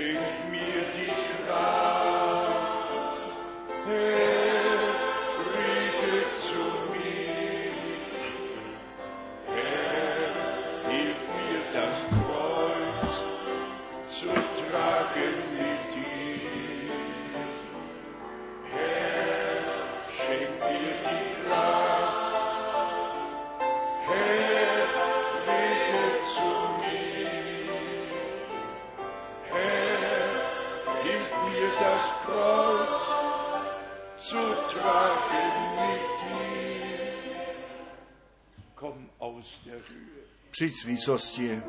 sing Přijď z výsosti,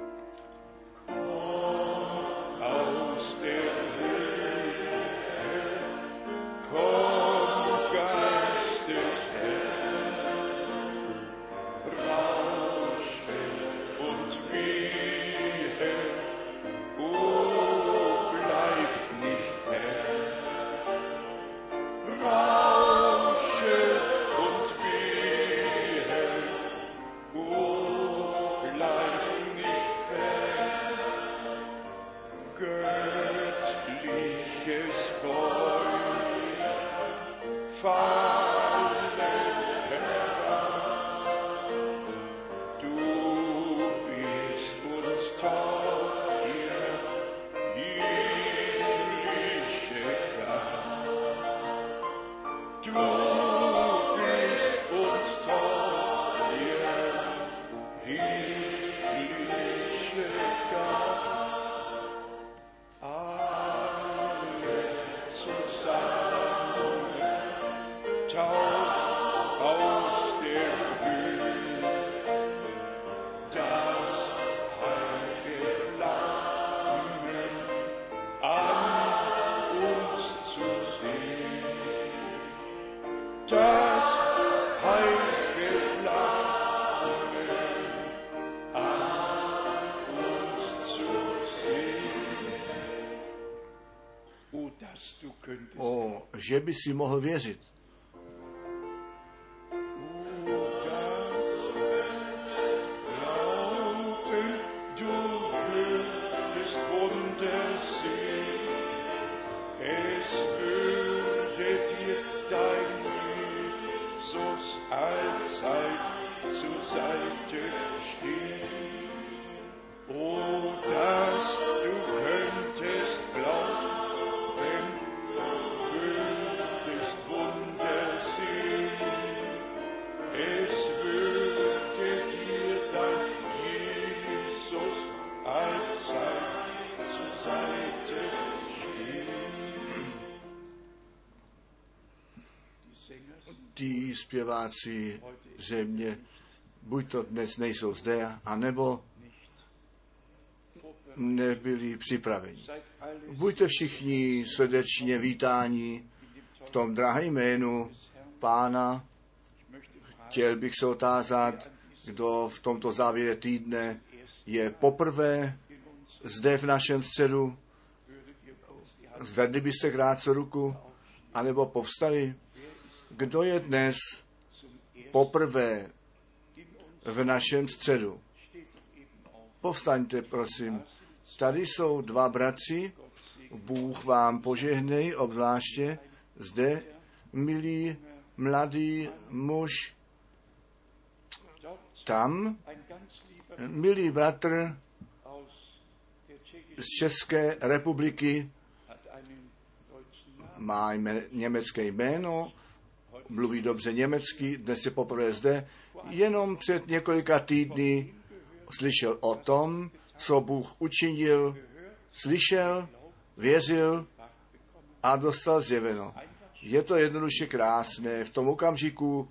by si mohl věřit. Zpěváci země buď to dnes nejsou zde, anebo nebyli připraveni. Buďte všichni srdečně vítáni v tom drahém jménu Pána. Chtěl bych se otázat, kdo v tomto závěre týdne je poprvé zde v našem středu. Zvedli byste krátce ruku, anebo povstali. Kdo je dnes poprvé v našem středu? Povstaňte, prosím. Tady jsou dva bratři, Bůh vám požehnej, obzvláště zde, milý mladý muž, tam, milý bratr z České republiky, má jme, německé jméno, mluví dobře německy, dnes je poprvé zde, jenom před několika týdny slyšel o tom, co Bůh učinil, slyšel, věřil a dostal zjeveno. Je to jednoduše krásné. V tom okamžiku,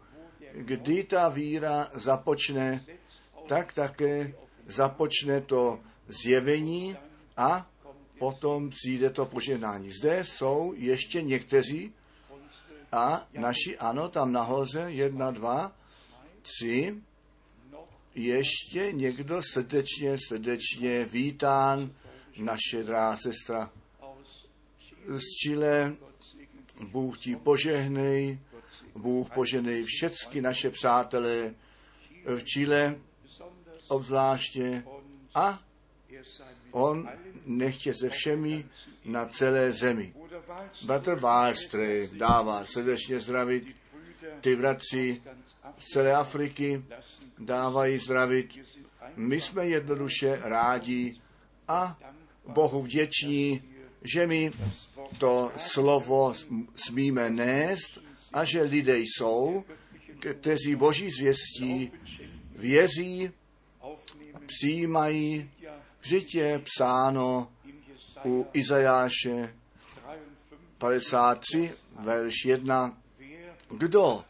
kdy ta víra započne, tak také započne to zjevení a potom přijde to požehnání. Zde jsou ještě někteří a naši, ano, tam nahoře, jedna, dva, tři, ještě někdo srdečně, srdečně vítán, naše drahá sestra. Z Chile, Bůh ti požehnej, Bůh požehnej všechny naše přátelé v Chile, obzvláště. A On nechtě se všemi na celé zemi. Bratr Wallström dává srdečně zdravit. Ty bratři z celé Afriky dávají zdravit. My jsme jednoduše rádi a Bohu vděční, že my to slovo smíme nést a že lidé jsou, kteří Boží zvěstí věří, přijímají. Vždyť je psáno u Izajáše 53, 53, verš 1, wer kdo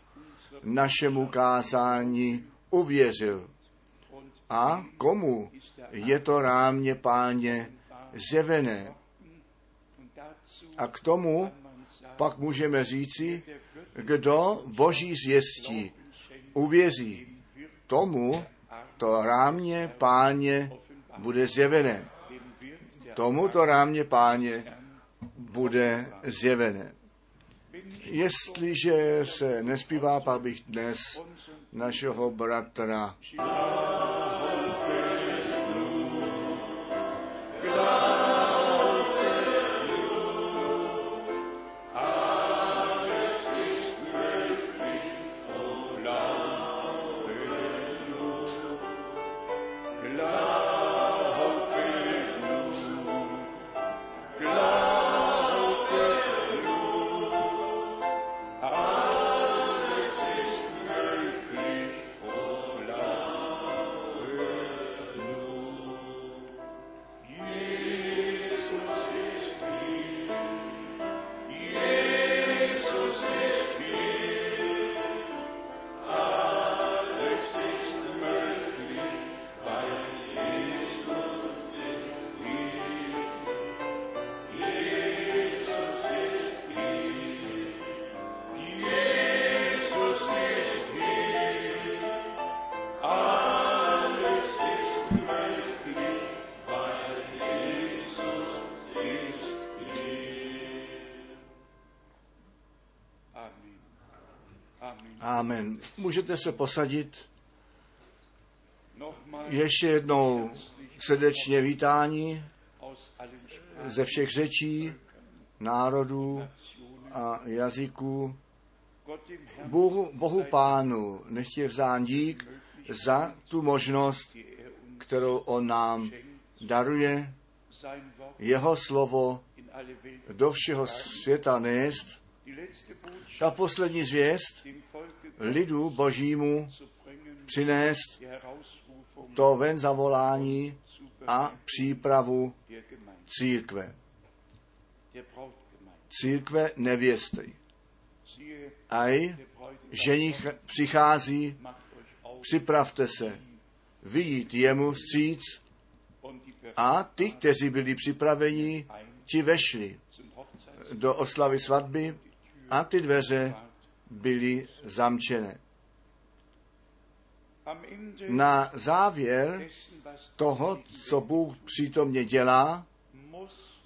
našemu kázání uvěřil a komu je to rámě páně zjevené. A k tomu pak můžeme říci, kdo boží zvěstí uvěří, tomu to rámě páně bude zjevené. Tomu to rámě páně bude zjevené. Jestliže se nespívá, pak bych dnes našeho bratra Můžete se posadit. Nochmal Ještě jednou srdečně vítání ze všech řečí, národů a jazyků. Bohu, Bohu Pánu nechtě vzán dík za tu možnost, er kterou On nám daruje, jeho slovo do všeho světa nést. Ta poslední zvěst lidu božímu přinést to ven zavolání a přípravu církve. Církve nevěsty. Aj ženich přichází, připravte se, vyjít jemu vstříc a ty, kteří byli připraveni, ti vešli do oslavy svatby a ty dveře byly zamčené. Na závěr toho, co Bůh přítomně dělá,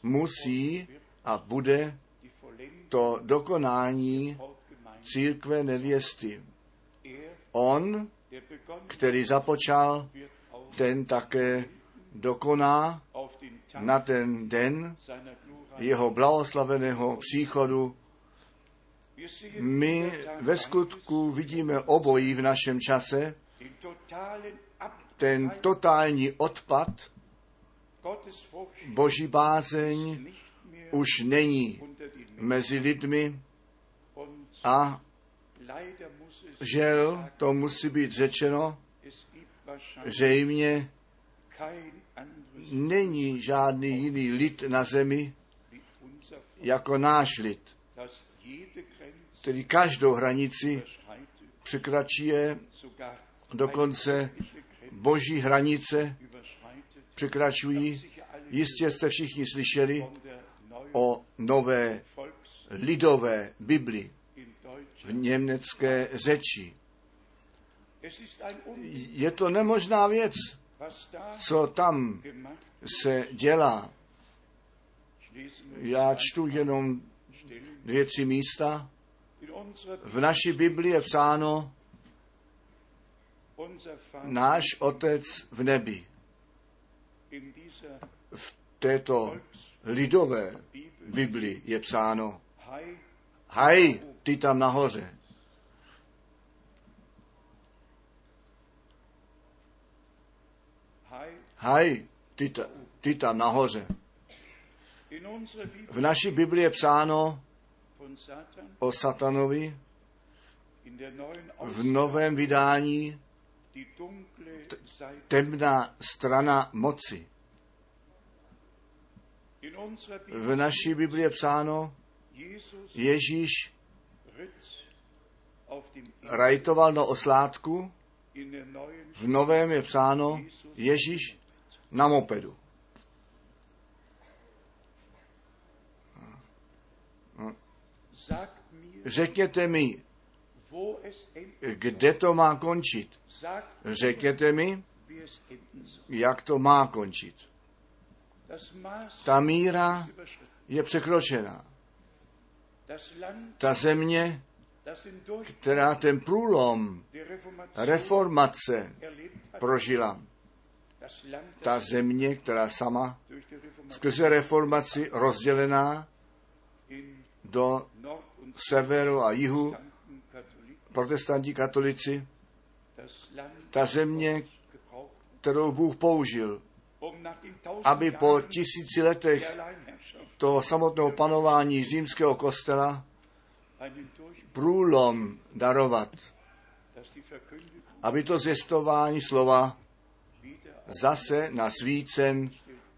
musí a bude to dokonání církve nevěsty. Er, On, který započal, ten také dokoná na ten den jeho blahoslaveného příchodu. My ve skutku vidíme obojí v našem čase, ten totální odpad, boží bázeň už není mezi lidmi a žel, to musí být řečeno, wahrscheinlich zřejmě není žádný jiný lid na zemi jako náš lid, který každou hranici překračuje, sogar dokonce boží hranice překračují. Jistě jste všichni slyšeli o nové lidové Bibli v německé řeči. Je to nemožná věc, co tam se dělá. Já čtu jenom dvě, tři místa. V naší Bibli je psáno náš Otec v nebi. V této lidové Bibli je psáno, haj, ty tam nahoře. Haj, ty, ta, ty tam nahoře. V naší Bibli je psáno o satanovi v novém vydání Seite. temná strana moci. V naší Bibli je psáno, Ježíš rajtoval na oslátku, v novém je psáno, Ježíš na mopedu. Řekněte mi, kde to má končit. Řekněte mi, jak to má končit. Ta míra je Land, Ta země, která ten průlom reformace prožila. Ta země, která sama skrze reformaci rozdělená do severu a jihu, protestanti katolici, ta země, kterou Bůh použil, aby po tisíci letech toho samotného panování římského kostela průlom darovat, aby to zvěstování slova zase na svícen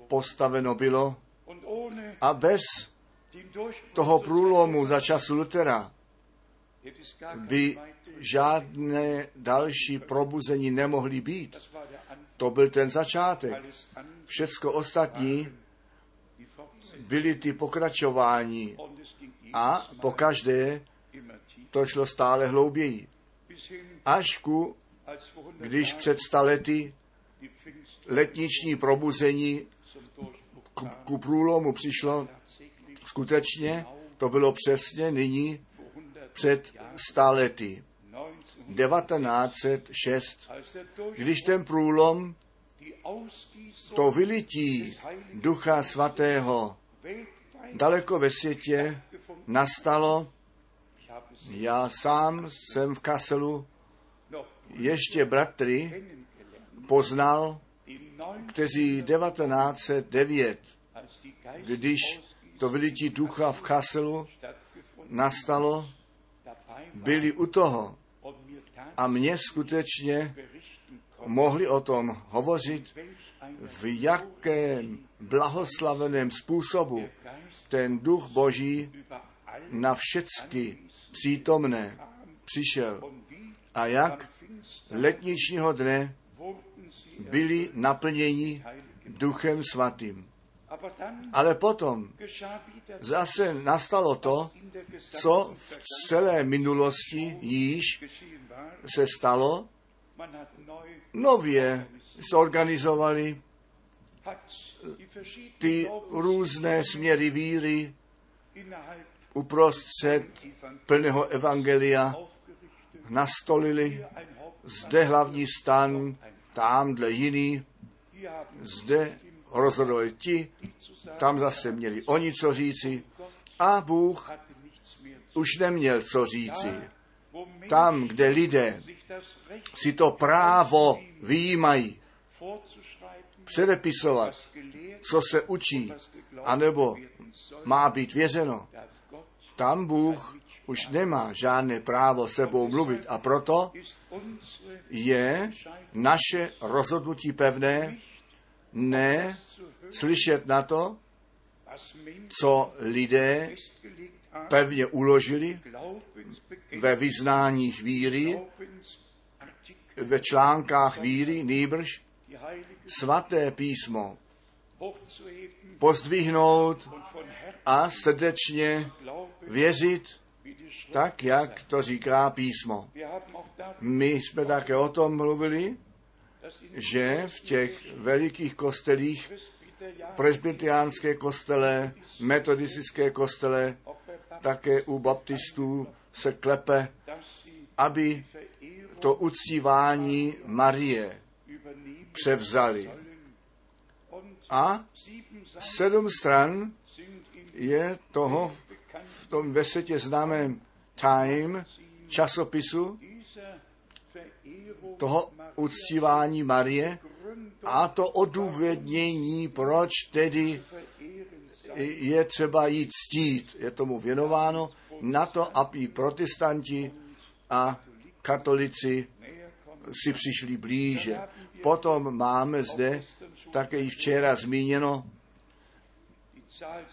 postaveno bylo a bez toho průlomu za času Lutera by žádné další probuzení nemohly být. To byl ten začátek. Všecko ostatní byly ty pokračování a po každé to šlo stále hlouběji. Až ku, als vor 100 když před stalety letniční probuzení Durchbruch ku, průlomu přišlo skutečně, to bylo přesně nyní vor 100 před stalety. 1900, 1906, als der Durchbruch, když ten průlom, to vylití Ducha Svatého daleko ve světě nastalo, já sám jsem v Kasselu noch ještě bratry poznal, kteří 1909, als die Geist když to vylití ducha v Kasselu nastalo, byli u toho a mě skutečně mohli o tom hovořit, v jakém blahoslaveném způsobu ten duch Boží na všecky přítomné přišel a jak letničního dne byli naplněni duchem svatým. Ale potom zase nastalo to, co v celé minulosti již se stalo, nově zorganizovali ty různé směry víry uprostřed plného evangelia nastolili zde hlavní stan, tamhle jiný, zde rozhodovali ti, tam zase měli oni co říci a Bůh už neměl co říci. Tam, kde lidé si to právo výjímají, předepisovat, co se učí, anebo má být věřeno. Tam Bůh už nemá žádné právo sebou mluvit a proto je naše rozhodnutí pevné ne slyšet na to, co lidé pevně uložili ve vyznáních víry, ve článkách víry, nýbrž svaté písmo pozdvihnout a srdečně věřit tak, jak to říká písmo. My jsme také o tom mluvili, že v těch velikých kostelích, presbytiánské kostele, metodistické kostele, také u baptistů se klepe, aby to uctívání Marie převzali. A sedm stran je toho v tom ve světě známém Time časopisu toho uctívání Marie a to odůvodnění, proč tedy je třeba jí ctít. Je tomu věnováno na to, aby protestanti a katolici si přišli blíže. Potom máme zde také i včera zmíněno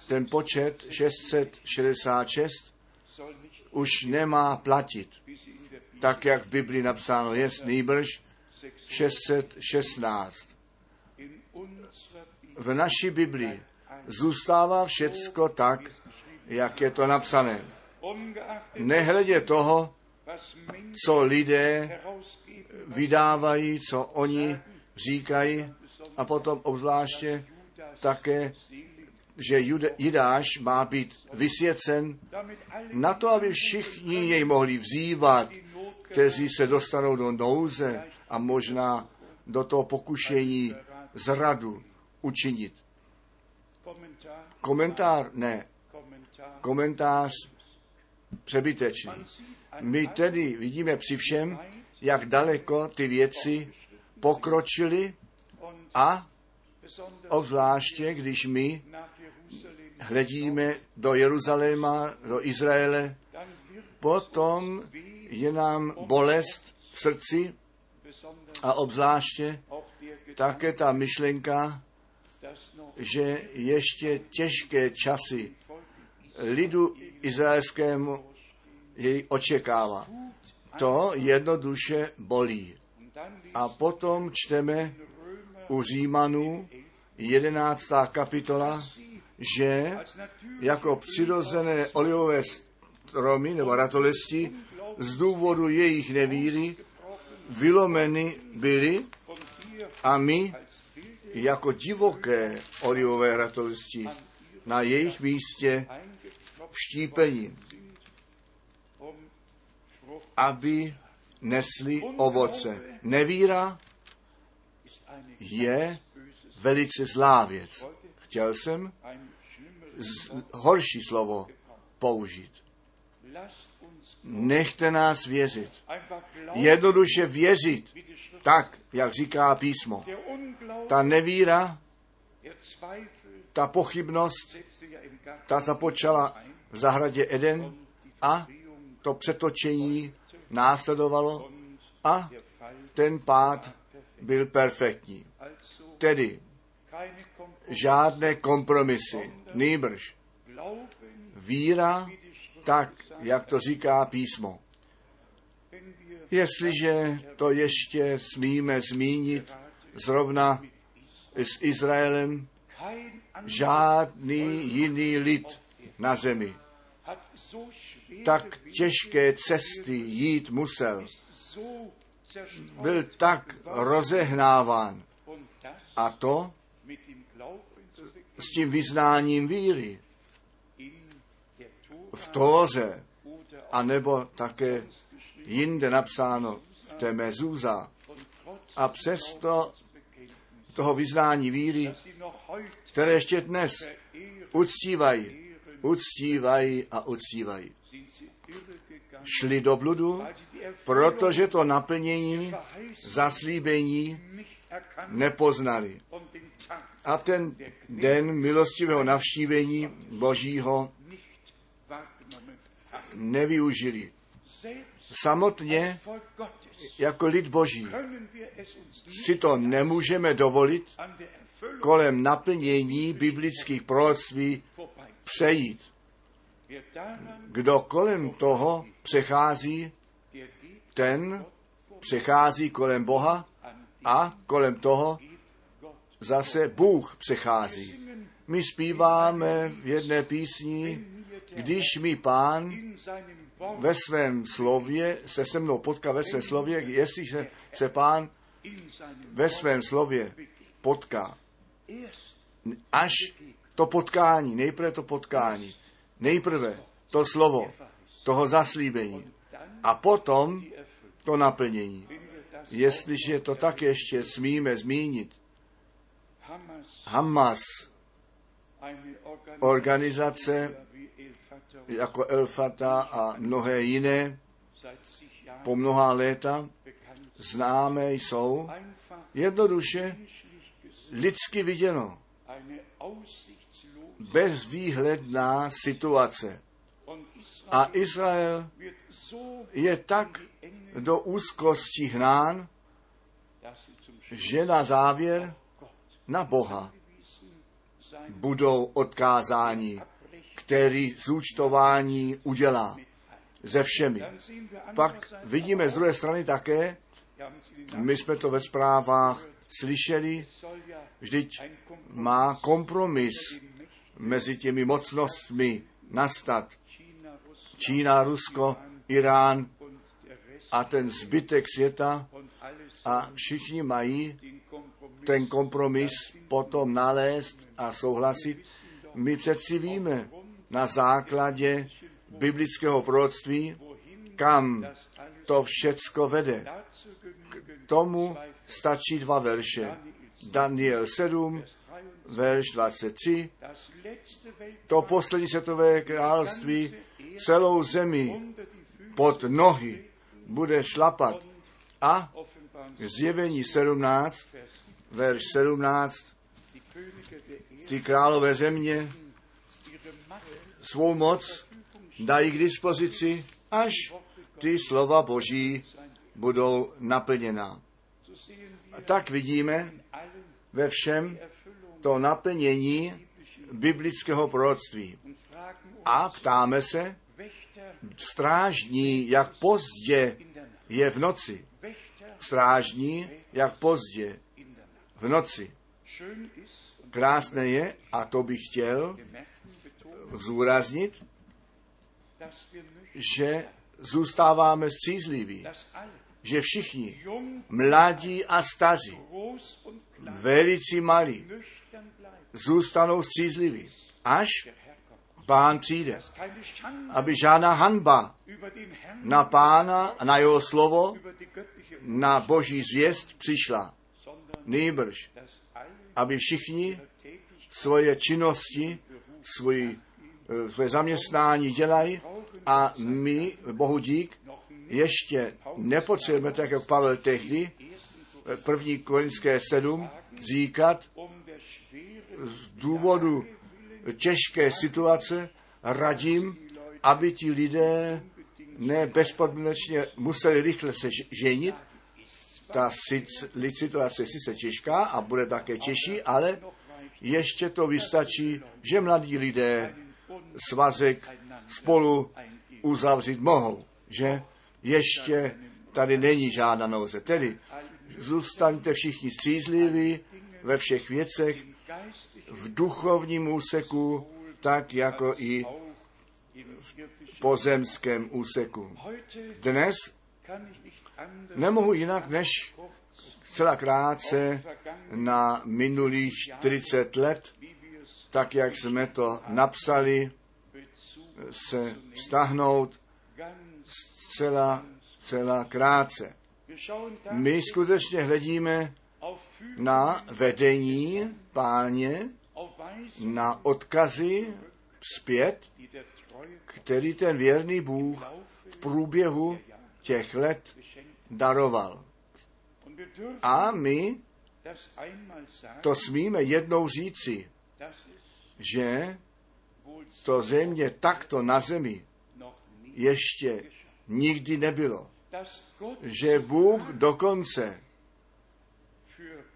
ten počet 666 soll nicht už nemá platit, tak jak v Biblii napsáno je, nýbrž 616. in unserer Bibel V naší Biblii zůstává všecko tak, jak je to napsané. Nehledě toho, co lidé vydávají, co oni říkají a potom obzvláště také, že Jidáš má být vysvěcen na to, aby všichni jej mohli vzývat, kteří se dostanou do nouze a možná do toho pokušení zradu učinit. Komentár ne, komentář přebytečný. My tedy vidíme při všem, jak daleko ty věci pokročily a obzvláště, když my hledíme do Jeruzaléma, do Izraele, potom je nám bolest v srdci a obzvláště také ta myšlenka, že ještě těžké časy lidu izraelskému jej očekává. To jednoduše bolí. A potom čteme u Římanů 11. kapitola, že jako přirozené olivové stromy nebo ratolesti z důvodu jejich nevíry vylomeny byly a my jako divoké olivové ratolesti na jejich místě vštípení, aby nesli ovoce. Nevíra je velice zlá věc. Chtěl jsem z, horší slovo použít. Nechte nás věřit. Jednoduše věřit, tak, jak říká písmo. Ta nevíra, ta pochybnost, ta započala v zahradě Eden a to přetočení následovalo a ten pád byl perfektní. Tedy žádné kompromisy, nýbrž víra, tak, jak to říká písmo. Jestliže to ještě smíme zmínit zrovna s Izraelem, žádný jiný lid na zemi tak těžké cesty jít musel, byl tak rozehnáván. A to s tím vyznáním víry v Tóře, anebo také jinde napsáno v té mezúza. A přesto toho vyznání víry, které ještě dnes uctívají, uctívají a uctívají. Šli do bludu, protože to naplnění, zaslíbení nepoznali. A ten den milostivého navštívení Božího. Nevyužili. Samotně jako lid Boží si to nemůžeme dovolit kolem naplnění biblických proroctví přejít. Kdo kolem toho přechází, ten přechází kolem Boha a kolem toho zase Bůh přechází. My zpíváme v jedné písni, když mi pán ve svém slově se se mnou potká ve svém slově, jestliže se pán ve svém slově potká. Až to potkání, nejprve to potkání, nejprve to slovo toho zaslíbení a potom to naplnění. Jestliže to tak ještě smíme zmínit, Hamas, Organizace jako El Fatah a mnohé jiné. Po mnoha léta známé jsou, jednoduše lidsky viděno, bezvýhledná situace. A Izrael je tak do úzkosti hnán, že na závěr na Boha budou odkázáni, který zúčtování udělá ze všemi. Pak vidíme z druhé strany také, my jsme to ve zprávách slyšeli, vždyť má kompromis mezi těmi mocnostmi nastat. Čína, Rusko, Irán a ten zbytek světa a všichni mají ten kompromis potom nalézt a souhlasit. My přeci víme na základě biblického proroctví, kam to všecko vede. genügen Tomu stačí dva verše. Daniel 7, verš 23. das letzte Welt To poslední světové království celou zemi pod nohy bude šlapat. A zjevení 17, verš 17, die Könige der Erde ty králové země svou moc dají k dispozici, až ty slova Boží budou wir A tak vidíme ve všem to naplnění biblického proroctví. A ptáme se, strážní, jak pozdě je v noci. Strážní, jak pozdě v noci. Krásné je, a to bych chtěl zúraznit, že zůstáváme střízliví, že všichni, mladí a staří, velici malí, zůstanou střízliví, až pán přijde. Aby žádná hanba na pána, a na jeho slovo, na boží zvěst přišla. Nýbrž, aby všichni svoje činnosti, svoji, své zaměstnání dělají a my, Bohu dík, ještě nepotřebujeme, tak jako Pavel tehdy, eh, první korinské 7, říkat z důvodu těžké situace radím, aby ti lidé ne bezpodmínečně museli rychle se ženit. Ta situace je sice těžká a bude také těžší, ale ještě to vystačí, že mladí lidé svazek spolu uzavřít mohou. Že ještě tady není žádná nouze. Tedy zůstaňte všichni střízliví ve všech věcech, v duchovním úseku, tak jako i irdischen pozemském úseku. Dnes nemohu jinak než celá krátce na minulých 40 let, tak jak jsme to napsali, se vztahnout ganz celá, celá krátce. My skutečně hledíme na vedení páně, na odkazy zpět, který ten věrný Bůh v průběhu těch let daroval. A my to smíme jednou říci, že to země takto na zemi ještě nikdy nebylo. Že Bůh dokonce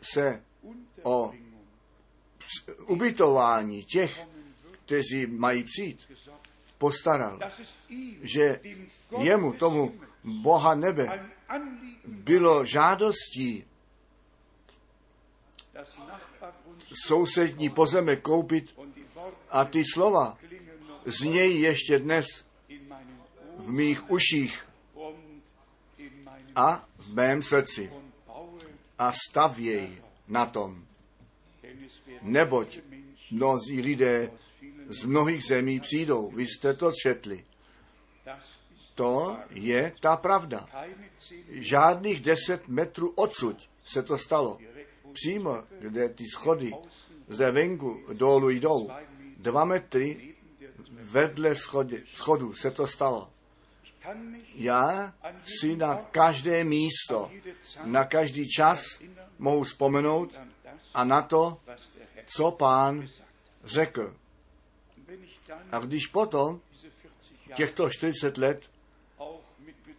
se o ubytování těch, kteří mají přijít, postaral. Že jemu, tomu Boha nebe, bylo žádostí sousední pozemek koupit a ty slova znějí ještě dnes v mých uších a v mém srdci a stavěj na tom. Neboť mnozí lidé z mnohých zemí přijdou. Vy jste to četli. To je ta pravda. Žádných deset metrů odsud se to stalo. přímo, kde ty schody zde venku dolů jdou, dva metry vedle schody, schodu se to stalo. Já si na každé místo, na každý čas mohu vzpomenout a na to, co pán řekl. A když potom těchto 40 let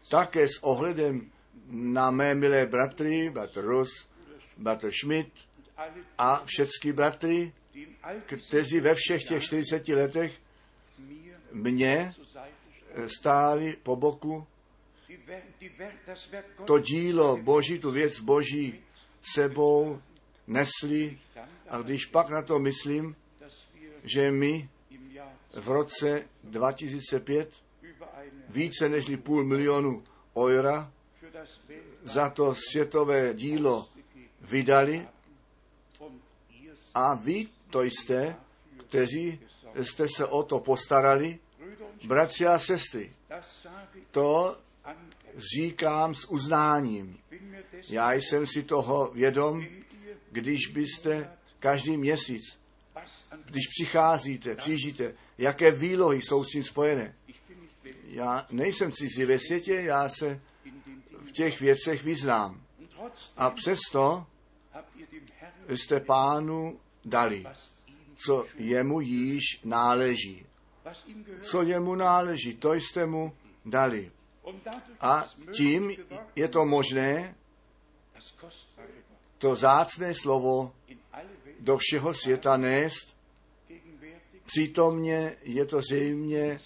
také s ohledem na mé milé bratry, bratr Rus, bratr Schmidt a všechny bratry, kteří ve všech těch 40 letech mě stáli po boku, to dílo Boží, tu věc Boží sebou nesli. A když pak na to myslím, že my v roce 2005 více než půl milionu eura za to světové dílo vydali a vy to jste, kteří jste se o to postarali, bratři a sestry, to říkám s uznáním. Já jsem si toho vědom, když byste každý měsíc, když přicházíte, přijíždíte, jaké výlohy jsou s tím spojené. Já nejsem cizí ve světě, já se v těch věcech vyznám. A přesto jste pánu dali, co jemu již náleží. Co jemu náleží, to jste mu dali. A tím je to možné, to zácné slovo do všeho světa nést. Přítomně je to zřejmě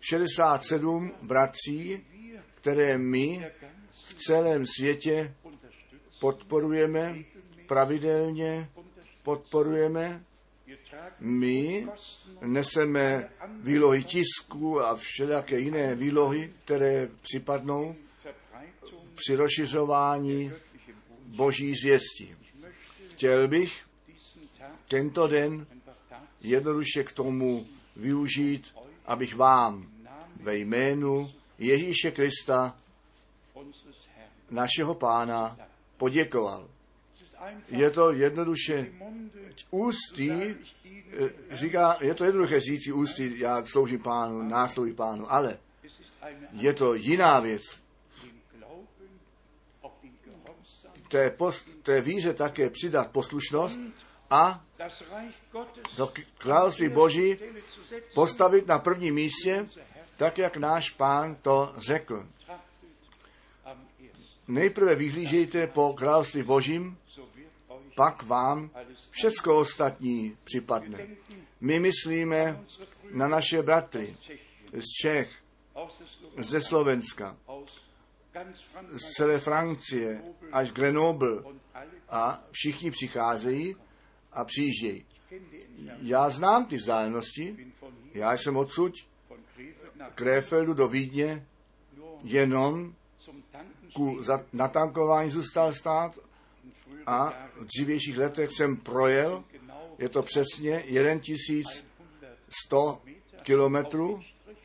67 bratří, které my v celém světě podporujeme, pravidelně podporujeme. My neseme výlohy tisku a všelijaké jiné výlohy, které připadnou při rozšiřování boží zvěstí. Chtěl bych tento den jednoduše k tomu využít, abych vám ve jménu Ježíše Krista, našeho pána, poděkoval. Je to jednoduše ústí, eh, říká, je to jednoduché říct ústí, já sloužím pánu, náslouží pánu, ale je to jiná věc. Té, post, té víře také přidat poslušnost a do království Boží postavit na prvním místě, tak jak náš pán to řekl. Nejprve vyhlížejte po království Božím, pak vám všecko ostatní připadne. My myslíme na naše bratry z Čech, ze Slovenska, z celé Francie až Grenoble a všichni přicházejí a přijíždějí. Já znám ty vzájemnosti, já jsem odsud Krefeldu do Vídně jenom ku natankování zůstal stát a v dřívějších letech jsem projel, je to přesně 1100 kilometrů,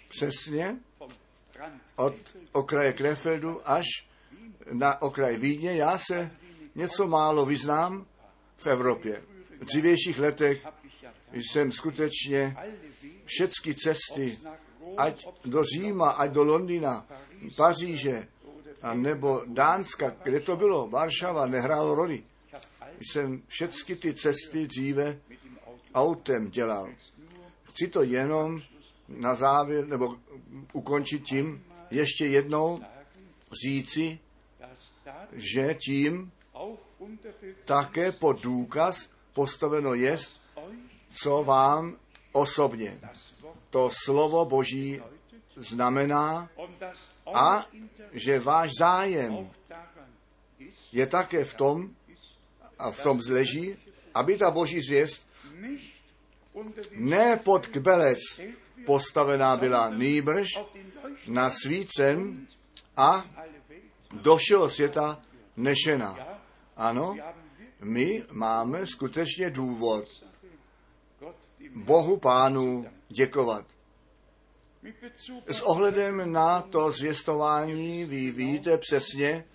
přesně, od okraje Krefeldu až na okraj Vídně. Já se něco málo vyznám v Evropě. V dřívějších letech jsem skutečně všechny cesty, ať do Říma, ať do Londýna, Paříže, a nebo Dánska, kde to bylo, Varšava, nehrálo roli. Jsem všechny ty cesty dříve autem dělal. Chci to jenom na závěr, nebo ukončit tím, ještě jednou říci, že tím také pod důkaz postaveno je, co vám osobně to slovo Boží znamená a že váš zájem je také v tom, a v tom zleží, aby ta boží zvěst ne pod kbelec postavená byla nýbrž na svícen a do všeho světa nešena. Ano, my máme skutečně důvod Bohu Pánu děkovat. S ohledem na to zvěstování vy víte přesně,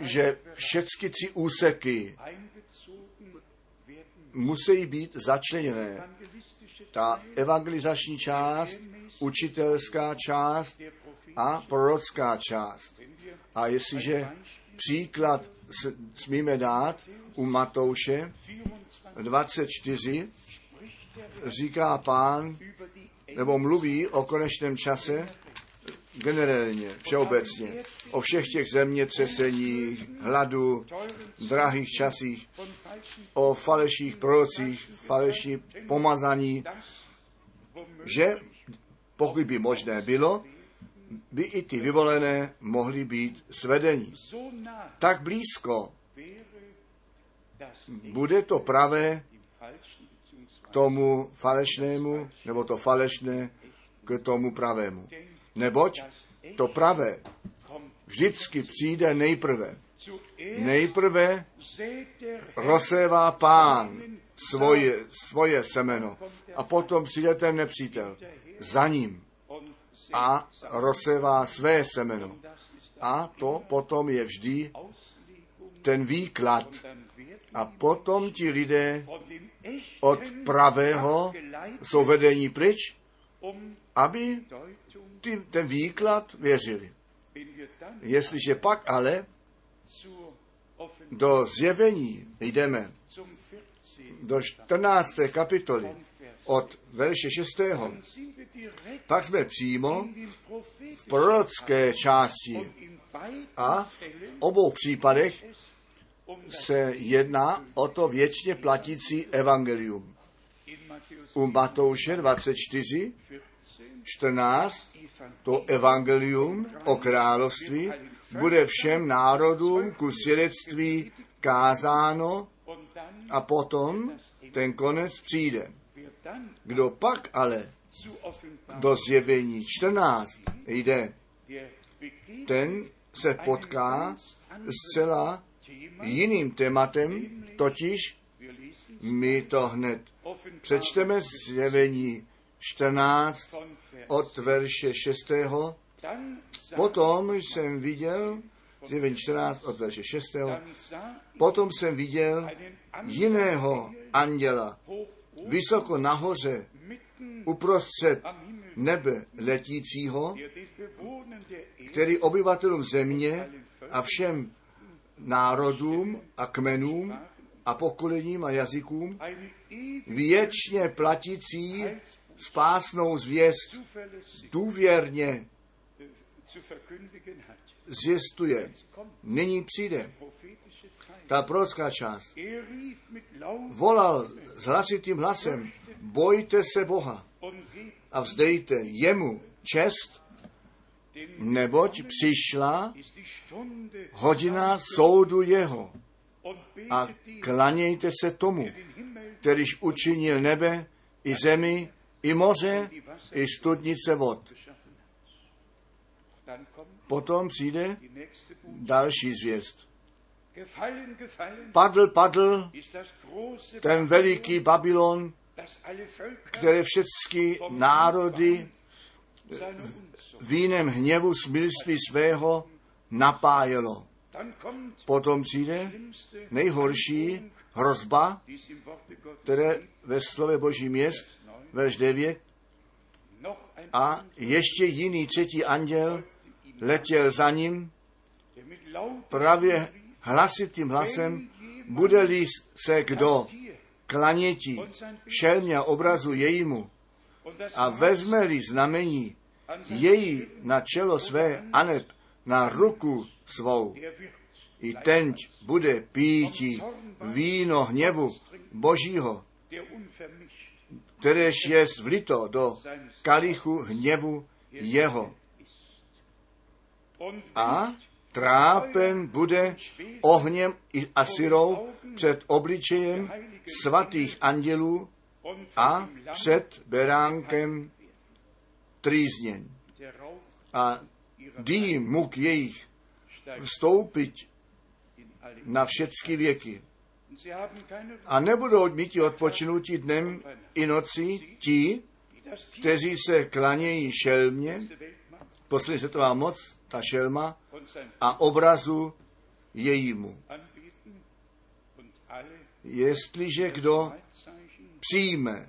že všechny tři úseky musí být začleněné. Ta evangelizační část, učitelská část a prorocká část. A jestliže příklad smíme dát u Matouše 24 24, říká pán, nebo mluví o konečném čase generálně, všeobecně, o všech těch zemětřeseních, hladu, drahých časích, o faleších prorocích, falešní pomazaní, že pokud by možné bylo, by i ty vyvolené mohly být svedení. Tak blízko bude to pravé beziehungsweise tomu falešnému, nebo to falešné k tomu pravému. Neboť to pravé vždycky přijde nejprve. Nejprve rozsévá pán svoje, svoje semeno a potom přijde ten nepřítel za ním a rozsévá své semeno. A to potom je vždy ten výklad. A potom ti lidé od pravého jsou vedení pryč, aby ty, ten výklad věřili. Jestliže pak ale do zjevení jdeme zum 14. do 14. kapitoly od verše 6. dann sind wir direkt pak jsme přímo v prorocké části a v obou případech se jedná o to věčně platící evangelium. U Matouše 24, 14 14 Evangelium to evangelium o království bude všem národům ku svědectví kázáno a potom ten konec přijde. Kdo pak ale do zjevení 14 jde, ten se potká zcela jiným tématem, totiž my to hned přečteme zjevení 14 von Vers od verše 6. dann sah, Potom jsem viděl, zjevení 14 od verše 6. dann sah ich Potom jsem viděl jiného anděla, vysoko nahoře, uprostřed nebe letícího, který obyvatelům země a všem národům a kmenům a pokolením a jazykům věčně platící spásnou zvěst důvěrně. Kommt Nyní přijde ta prorocká část. Volal s hlasitým hlasem, bojte se Boha a vzdejte jemu čest, neboť přišla hodina soudu jeho a klanějte se tomu, kterýž učinil nebe i zemi, i moře, i studnice vod. Potom přijde další zvěst. Padl, padl ten veliký Babylon, které všechny národy Unzucht. vínem hněvu smilství svého napájelo. Potom přijde nejhorší hrozba, které ve slově Božím jest, verš 9, noch ein a ještě jiný třetí anděl letěl za ním právě hlasitým hlasem, bude-li se kdo klanětí šelmě obrazu jejímu a vezme-li znamení její na čelo své aneb na ruku svou, i tenť bude pítí víno hněvu Božího, kteréž jest vlito do kalichu hněvu jeho. A trápen bude ohněm i asyrou před obličejem svatých andělů a před beránkem trýzněn. A dým muk jejich vstoupit na všechny věky. A nebudou mít odpočinutí dnem i nocí ti, kteří se klanějí šelmě, poslední světová moc, ta šelma, a obrazu jejímu. Jestliže kdo přijme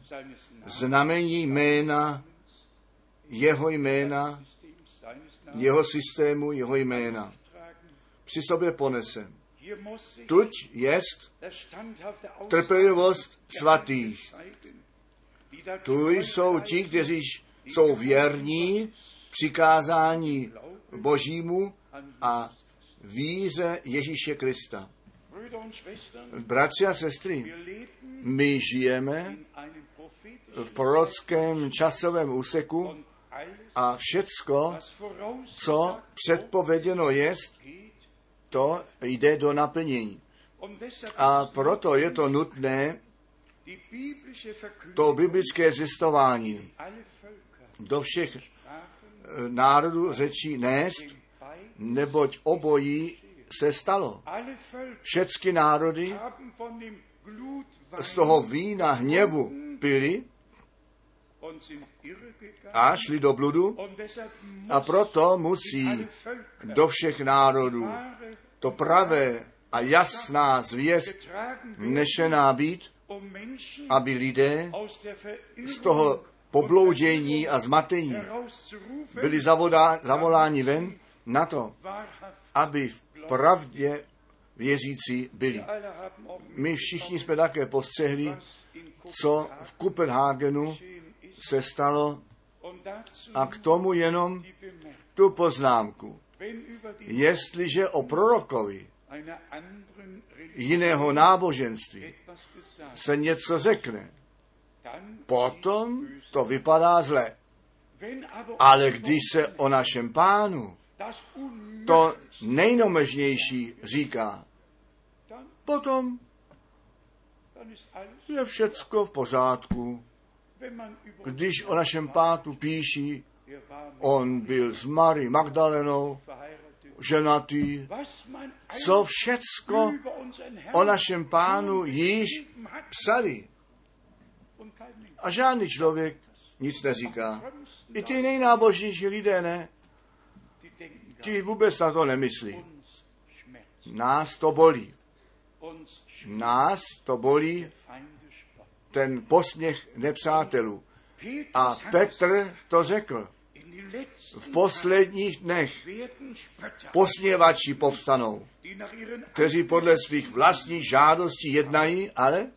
znamení jména, jeho jména, jeho systému, jeho jména, při sobě ponese. Tuď jest trpělivost svatých. Tu jsou ti, kteří jsou věrní přikázání Božímu a víře Ježíše Krista. Bratři a sestry, my žijeme v prorockém časovém úseku a všecko, co předpověděno jest. To jde do naplnění. A proto je to nutné to biblické zjistování do všech eh, národů řečí nést, neboť obojí se stalo. Všechny národy z toho vína hněvu pili a šli do bludu a proto musí do všech národů to pravé a jasná zvěst nešená být, aby lidé z toho pobloudění a zmatení byli zavodá, zavoláni ven na to, aby v pravdě věřící byli. My všichni jsme také postřehli, co v Kopenhagenu se stalo a k tomu jenom tu poznámku. Jestliže o prorokovi jiného náboženství se něco řekne, potom to vypadá zle. aber Ale když se o našem pánu to nejnomežnější říká, potom je všecko v pořádku. Když o našem pátu píší, on byl s Marí Magdalenou, ženatý, co všecko o našem pánu již psali. A žádný člověk nic neříká. I ty nejnábožnější lidé ne, ti vůbec na to nemyslí. Nás to bolí. Nás to bolí ten posměch nepřátelů. A Petr to řekl. V posledních dnech posměvači povstanou, kteří podle svých vlastních žádostí jednají, ale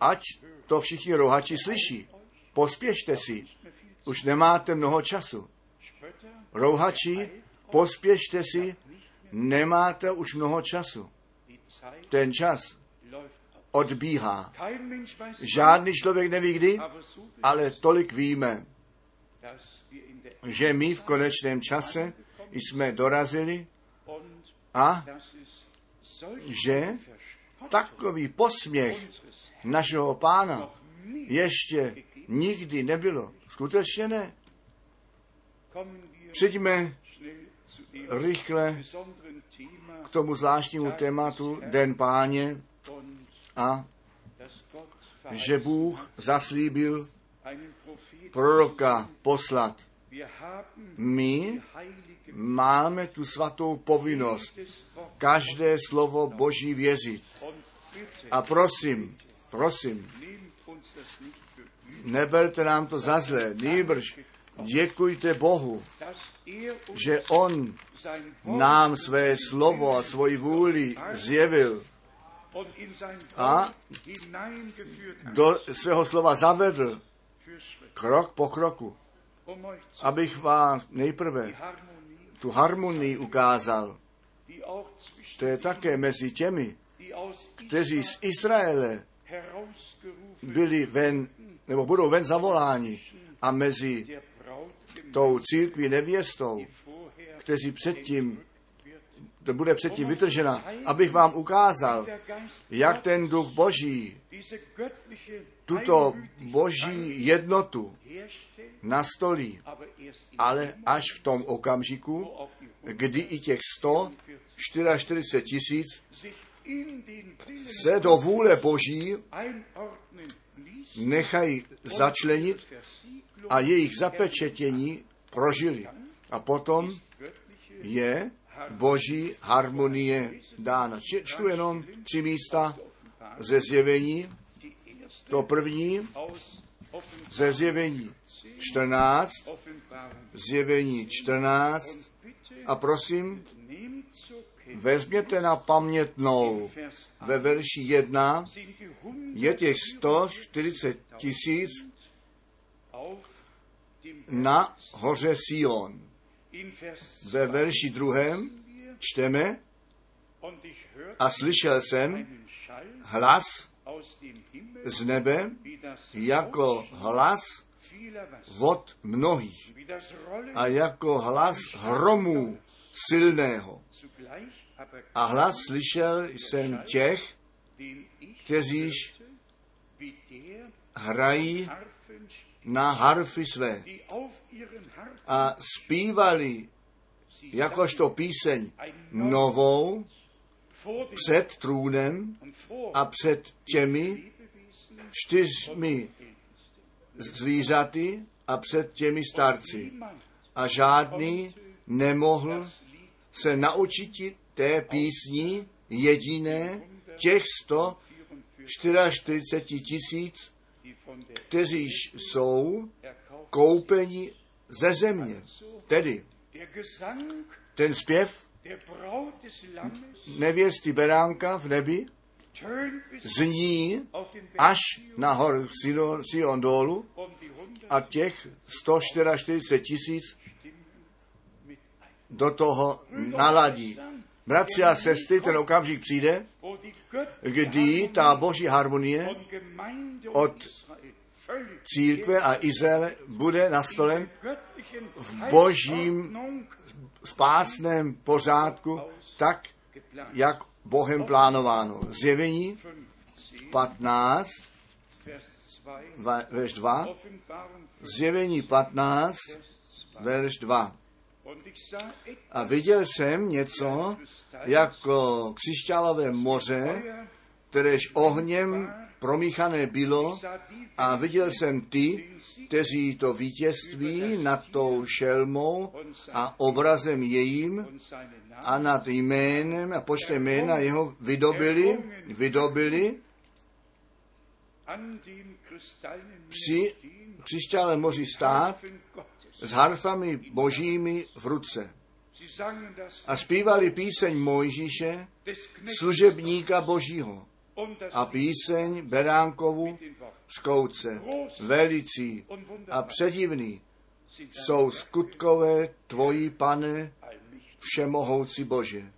ať to všichni rohači slyší. Pospěšte si, už nemáte mnoho času. Rouhači, pospěšte si, nemáte už mnoho času. Ten čas. Odbíhá. Žádný člověk neví kdy, ale tolik víme, že my v konečném čase jsme dorazili a že takový posměch našeho pána ještě nikdy nebylo. Skutečně ne. Přijďme rychle k tomu zvláštnímu tématu Den páně a že Bůh zaslíbil proroka poslat. My máme tu svatou povinnost každé slovo Boží věřit. A prosím, prosím, neberte nám to za zlé, nýbrž děkujte Bohu, že On nám své slovo a svoji vůli zjevil a do svého slova zavedl krok po kroku, um abych vám nejprve tu harmonii ukázal. To je také mezi těmi, kteří z Izraele byli ven, nebo budou ven zavoláni a mezi tou církví nevěstou, kteří předtím, to bude předtím vytržena, abych vám ukázal, jak ten duch boží tuto boží jednotu nastolí, ale až v tom okamžiku, kdy i těch 144 tisíc se do vůle boží nechají začlenit a jejich zapečetění prožili. A potom je boží harmonie dána. Čtu jenom tři místa ze zjevení. To první ze zjevení 14, Offenbarung. zjevení 14 Und bitte a prosím, vezměte na pamětnou ve verši 1 sind die je těch 140 tisíc na hoře Sion. Ve verši druhém čteme a slyšel jsem hlas z nebe jako hlas vod mnohých a jako hlas hromů silného. A hlas slyšel jsem těch, der hrají na harfy své a zpívali jakožto píseň novou před trůnem a před těmi čtyřmi zvířaty a před těmi starci. A žádný nemohl se naučit té písni jediné těch 144 tisíc, kteří jsou koupeni ze země. Tedy ten zpěv nevěsty Beránka v nebi zní až na hor Sion, hundert a těch 144 tisíc do toho naladí. Bratři a sestry, ten okamžik přijde, kdy ta boží harmonie od církve a Izraele bude nastolen v božím spásném pořádku, tak, jak Bohem plánováno. Zjevení 15, Vers 2, va- verš 2, Offenbarung 5, zjevení 15, verš 2. Und ich sah etwas A viděl jsem něco jako křišťálové moře, kteréž ohněm promíchané bylo a viděl jsem ty, kteří to vítězství nad tou šelmou a obrazem jejím a nad jménem a počtem jména jeho vydobili, vydobili při křišťálem moři stát s harfami božími v ruce. A zpívali píseň Mojžíše, služebníka božího a píseň Beránkovu mit den Worten. z kouce. Velicí a předivný jsou skutkové tvojí, pane, všemohoucí Bože.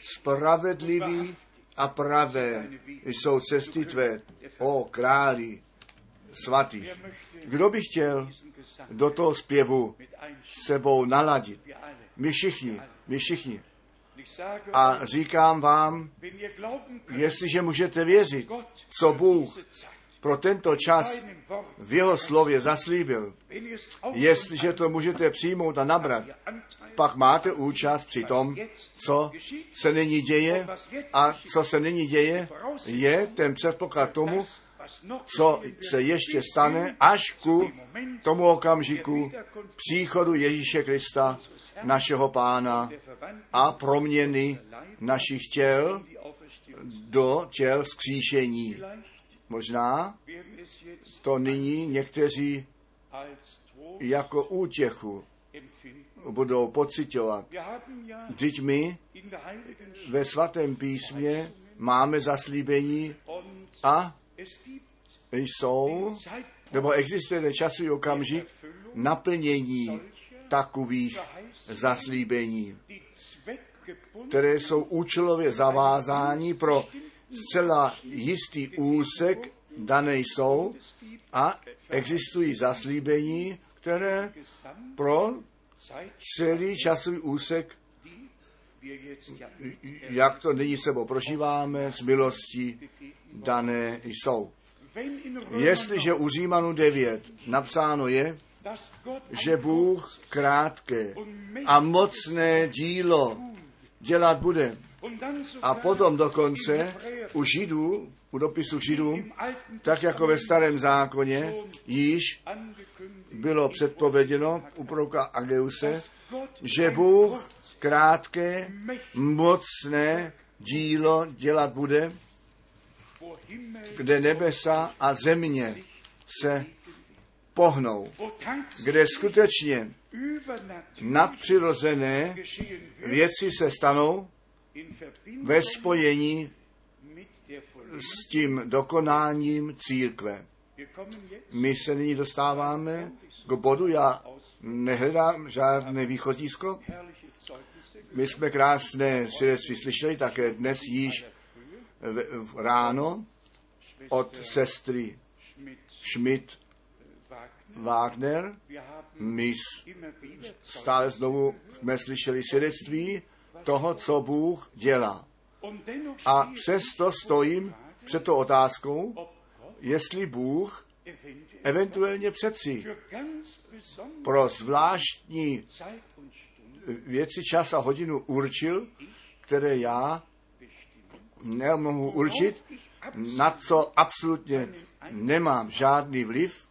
Spravedlivý a pravé jsou cesty tvé, o králi svatý. Kdo by chtěl do toho zpěvu sebou naladit? My všichni, my všichni. A říkám vám, jestliže můžete věřit, co Bůh pro tento čas v jeho slově zaslíbil, jestliže to můžete přijmout a nabrat, pak máte účast při tom, co se nyní děje a co se nyní děje, je ten předpoklad tomu, co se ještě stane až ku tomu okamžiku příchodu Ježíše Krista, našeho pána a proměny našich těl do těl vzkříšení. Možná to nyní někteří jako útěchu budou pocitovat. Vždyť my ve svatém písmě máme zaslíbení a jsou, nebo existuje ten časový okamžik naplnění takových zaslíbení, které jsou účelově zavázáni pro zcela jistý úsek dané jsou a existují zaslíbení, které pro celý časový úsek, jak to nyní sebou prožíváme, z milosti dané jsou. Jestliže u Římanu 9 napsáno je, že Bůh krátké a mocné dílo dělat bude. A potom dokonce u Židů u dopisu Židům, tak jako ve starém zákoně již bylo předpověděno u proroka Ageuse, že Bůh krátké, mocné dílo dělat bude, kde nebesa a země se pohnou, kde skutečně nadpřirozené věci se stanou ve spojení s tím dokonáním církve. My se nyní dostáváme k bodu, já nehledám žádné východisko. My jsme krásné svědectví slyšeli také dnes již v, ráno od sestry Schmidt Wagner. My stále znovu jsme slyšeli svědectví toho, co Bůh dělá. A přesto stojím před tou otázkou, jestli Bůh eventuálně přeci pro zvláštní věci, čas a hodinu určil, které já nemohu určit, na co absolutně nemám žádný vliv.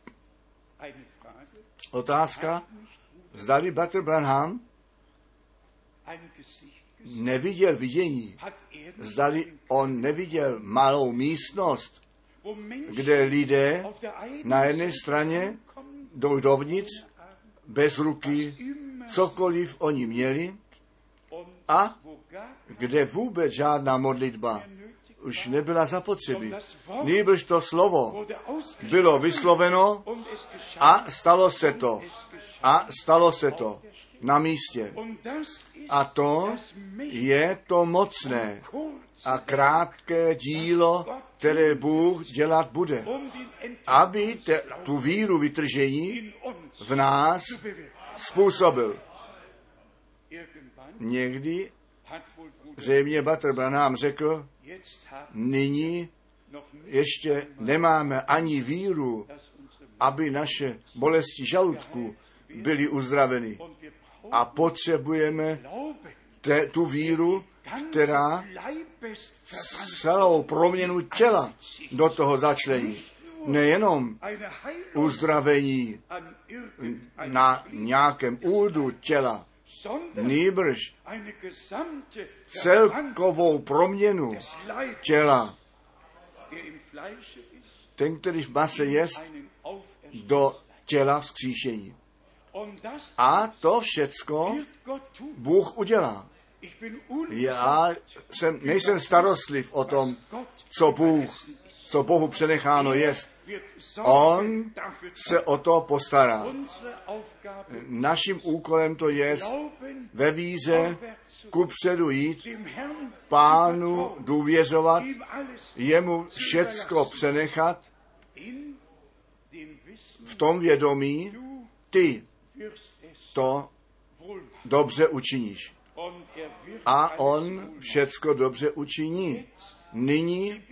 Otázka, zdali Bratr Branham neviděl vidění, zdali on neviděl malou místnost, kde lidé na jedné straně jdou dovnitř bez ruky, cokoliv oni měli, a kde vůbec žádná modlitba už nebyla zapotřebí. Nýbrž to slovo bylo vysloveno a stalo se to. A stalo se to na místě. A to je to mocné a krátké dílo, které Bůg dělat bude. Aby te, tu víru vytržení v nás způsobil. Někdy zřejmě Batr Branham řekl, nyní ještě nemáme ani víru, aby naše bolesti žaludku byly uzdraveny. A potřebujeme te, tu víru, která celou proměnu těla do toho začlení. Nejenom uzdravení na nějakém údu těla, nýbrž celkovou proměnu těla. Ten, který v mase je, do těla vzkříšení. Das A to všecko. Bůh udělá. Já jsem, nejsem starostliv o tom, co Bůh, co Bohu přenecháno jest. On se o to postará. Naším úkolem to je ve víře kupředu jít, pánu důvěřovat, jemu všecko přenechat v tom vědomí, ty to dobře učiníš. A on všecko dobře učiní. Nyní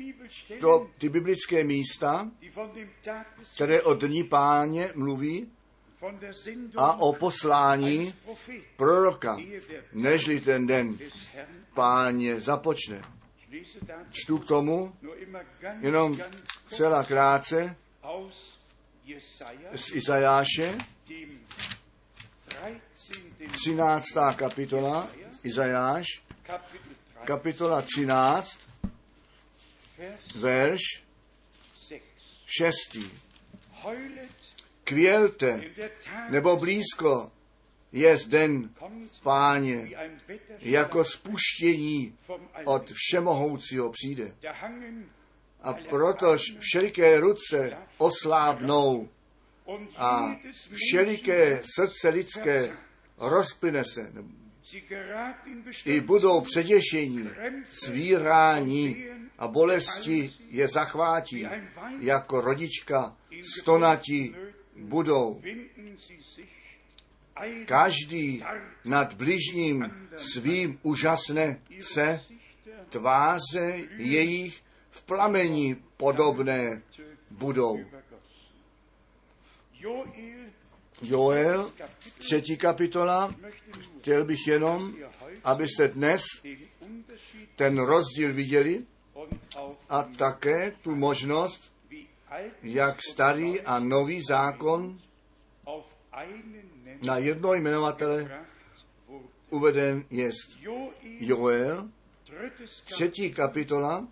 to, ty biblické místa, které o dní páně mluví a o poslání proroka, nežli ten den páně započne. Čtu k tomu jenom celá krátce z Izajáše, dem 13. 13. kapitola, Izajáš, Kapitel 3, kapitola 13, Vers verš 6. 6. Heulet, Kvělte, nebo blízko je den páně, jako spuštění od všemohoucího přijde. A protož všeliké ruce oslábnou a všeliké srdce lidské rozplyne se. I budou předěšení, svírání a bolesti je zachvátí, jako rodička stonatí budou. Každý nad bližním svým úžasne se tváře jejich v plamení podobné budou. Joel, třetí kapitola, chtěl bych jenom, abyste dnes ten rozdíl viděli a také tu možnost, jak starý a nový zákon na jedno jmenovatele uveden jest. Joel, třetí kapitola,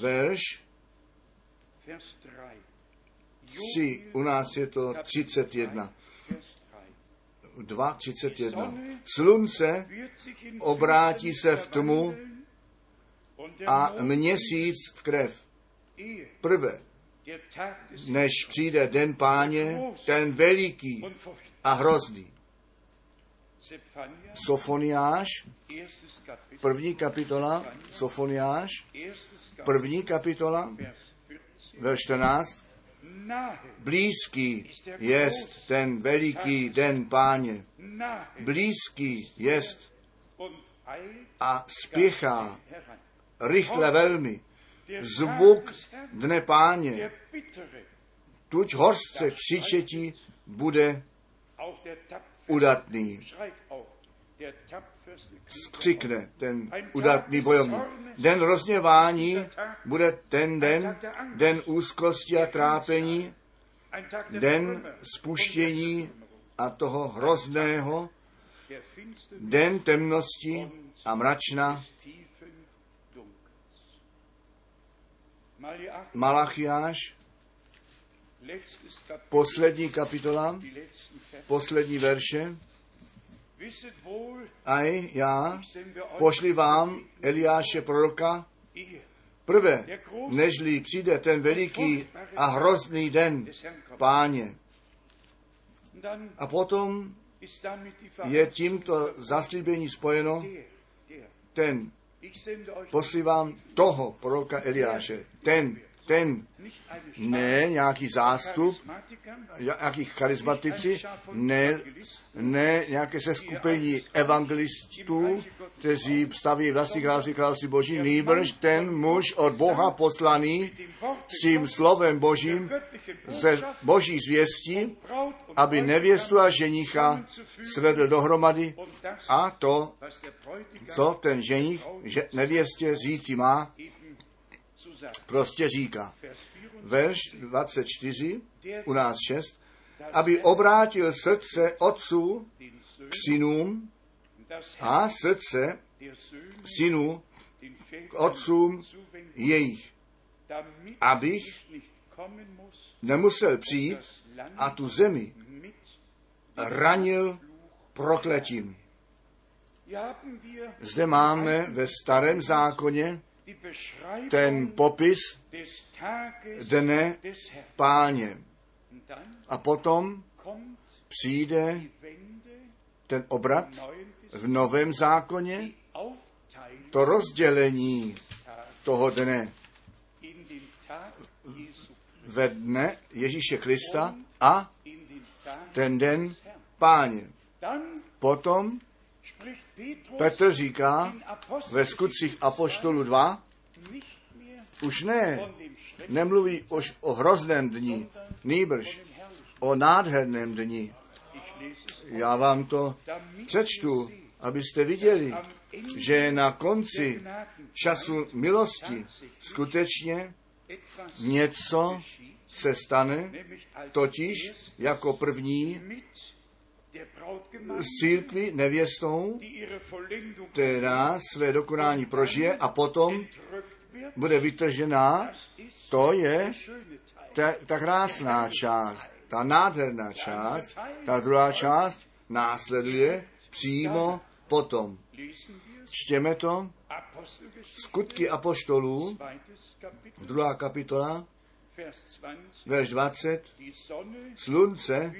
verš Vers 3. 3, u nás je to 31. Vers 3. 2, 31. Slunce obrátí se v tmu a měsíc v krev. Prvé, než přijde den páně, ten veliký a hrozný. Sofoniáš, první kapitola, Sofoniáš, první kapitola, Vers 14. verš 14. Nahe, Blízký jest ten veliký den páně. Blízký jest a spěchá. Rychle velmi. Zvuk dne páně, tuď hořce křičetí bude udatný. Skřikne ten udatný bojovník. Den rozněvání bude ten den, den úzkosti a trápení, den spuštění a toho hrozného, den temnosti a mračna. Malachiáš, poslední kapitola, poslední verše. Aj já pošli vám Eliáše proroka prvé, nežli přijde ten veliký a hrozný den páně. A potom je tímto zaslíbení spojeno ten, poslívám toho proroka Eliáše. Ten, ten, ne nějaký zástup, nějaký charismatici, ne, ne nějaké seskupení evangelistů, kteří staví vlastní království království boží, nýbrž ten muž od Boha poslaný dem Wort s tím slovem božím ze boží zvěstí, aby nevěstu a ženicha svedl dohromady a to, co ten ženich že nevěstě říci má. Prostě říká. Vers 24. Verš 24, u nás 6, aby obrátil srdce otců k synům a srdce synů k otcům jejich, abych nemusel přijít a tu zemi ranil prokletím. Zde máme ve starém zákoně ten popis dne páně. A potom přijde ten obrat v novém zákoně, to rozdělení toho dne ve dne Ježíše Krista a ten den páně. Potom Petr říká ve skutcích Apoštolu 2, nicht mehr už ne, nemluví už o hrozném dni, nýbrž o nádherném es, Já vám to přečtu, abyste viděli, že na konci času milosti skutečně něco se stane, totiž jako první z církví nevěstou, která své dokonání prožije a potom bude vytržená, to je ta, ta krásná část, ta nádherná část, ta druhá část následuje přímo potom. Čtěme to, skutky apoštolů, druhá kapitola, Vers 20. verš 20, Die Sonne slunce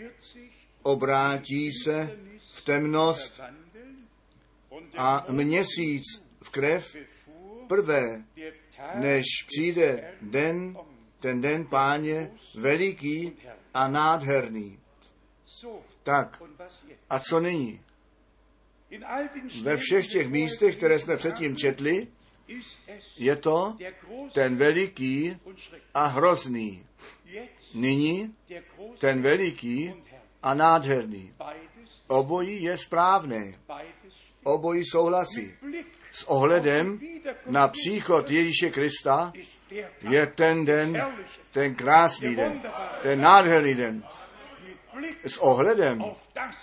obrátí se v temnost a měsíc v krev prvé, než přijde den, ten den páně veliký a nádherný. Tak, a co nyní? Ve všech těch místech, které jsme předtím četli, je to ten veliký a hrozný. Nyní ten veliký. A nádherný. Obojí je správné. obojí souhlasí. S ohledem na příchod Ježíše Krista je ten den, ten krásný den, ten nádherný den. S ohledem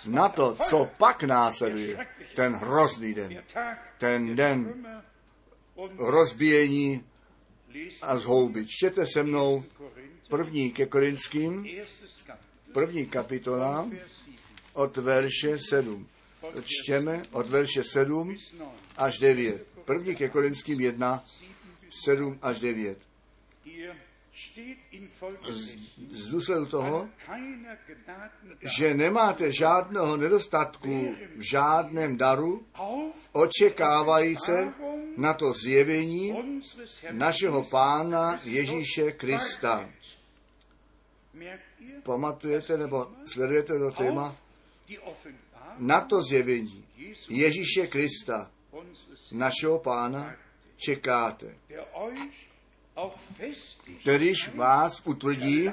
na to, co pak následuje, ten hrozný den, ten den rozbíjení a zhouby. Čtěte se mnou první ke Korinským, první kapitola Vers 7 od verše 7. Čtěme od verše 7 bis 9. až 9. První ke Korinským 1, 7 až 9. Hier steht in folgendem Z důsledku toho, že nemáte žádného nedostatku v žádném daru, očekávajíce na to zjevení našeho Pána Ježíše Krista. Pamatujete nebo sledujete to téma? Na to zjevení Ježíše Krista, našeho Pána, čekáte. Kterýž vás utvrdí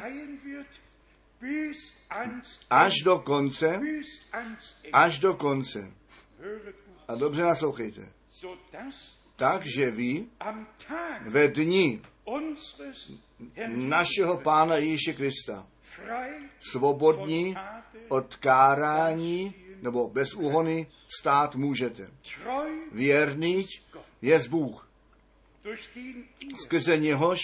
až do konce, až do konce. A dobře naslouchejte. Takže vy ve Herrn našeho Pána Ježíše Krista svobodní od kárání nebo bez úhony stát můžete. Věrný je Bůh, skrze něhož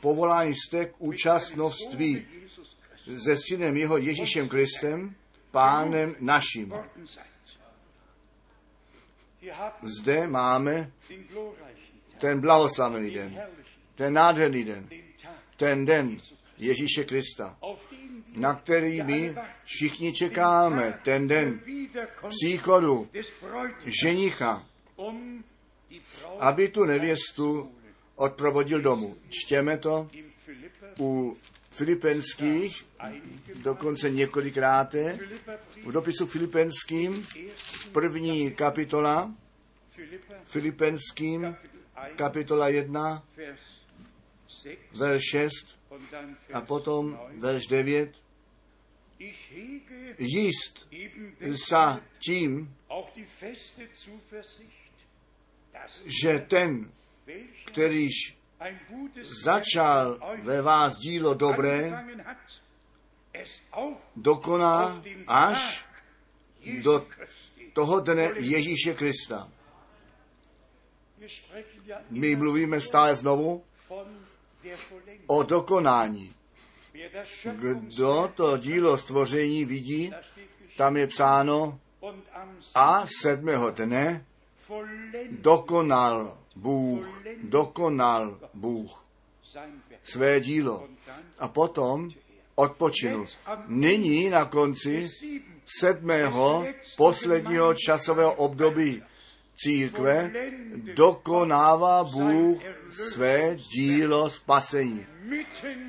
povolání jste k účastnoství se synem jeho Ježíšem Kristem, pánem naším. Zde máme ten blahoslavený den ten nádherný den, ten den Ježíše Krista, na který my všichni čekáme, ten den příchodu ženicha, aby tu nevěstu odprovodil domů. Čtěme to u Filipenských, dokonce několikrát, v dopisu Filipenským, první kapitola, Filipenským, Kapitel 1, kapitola 1, Vers 6 verš 6 und dann a potom 9. verš 9. Ich hege Jíst sa tím, že ten, kterýž začal ve vás dílo dobré, dokoná až do toho dne Ježíše Krista. My mluvíme stále znovu. O dokonání. Kdo to dílo stvoření vidí, tam je psáno, a sedmého dne dokonal Bůh, dokonal Bůh své dílo. A potom odpočinul. Nyní na konci sedmého posledního časového období církve dokonává Bůh své dílo spasení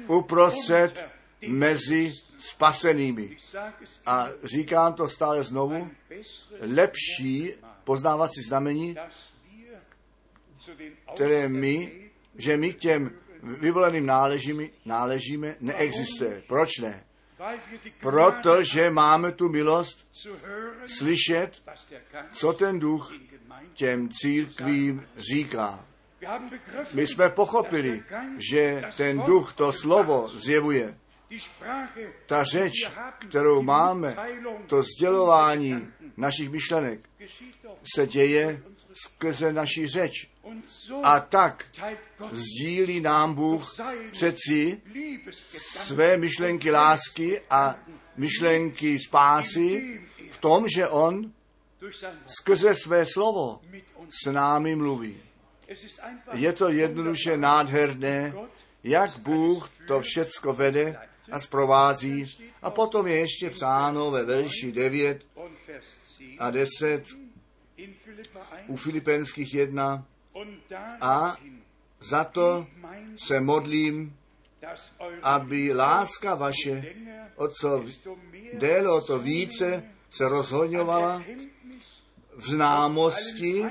uprostřed mezi spasenými. A říkám to stále znovu, lepší poznávací znamení, které my, že my k těm vyvoleným náležíme, náležíme, neexistuje. Proč ne? Protože máme tu milost slyšet, co ten duch. Těm církvím říká. My jsme pochopili, že ten duch to slovo zjevuje. Ta řeč, kterou máme, to sdělování našich myšlenek se děje skrze naší řeč. A tak sdílí nám Bůh přeci své myšlenky lásky a myšlenky spásy v tom, že On skrze své slovo s námi mluví. Je to jednoduše nádherné, jak Bůh to všecko vede a zprovází. A potom je ještě psáno ve verši 9 und Vers 10 a 10 in Philippa 1 u Filipenských 1 und a za to se modlím, aby láska vaše o co déle, o to více se rozhodňovala v známosti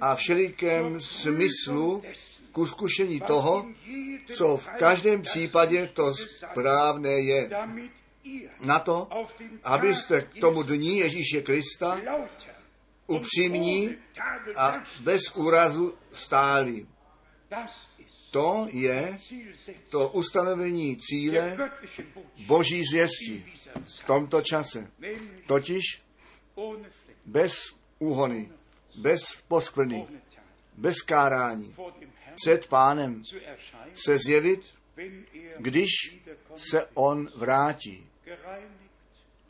a všelikém smyslu ku zkušení toho, co v každém případě to správné je. Na to, abyste k tomu dní Ježíše Krista upřímní a bez úrazu stáli. To je to ustanovení cíle boží zvěstí v tomto čase. Totiž bez úhony, bez poskvrny, bez kárání, před pánem se zjevit, když se on vrátí.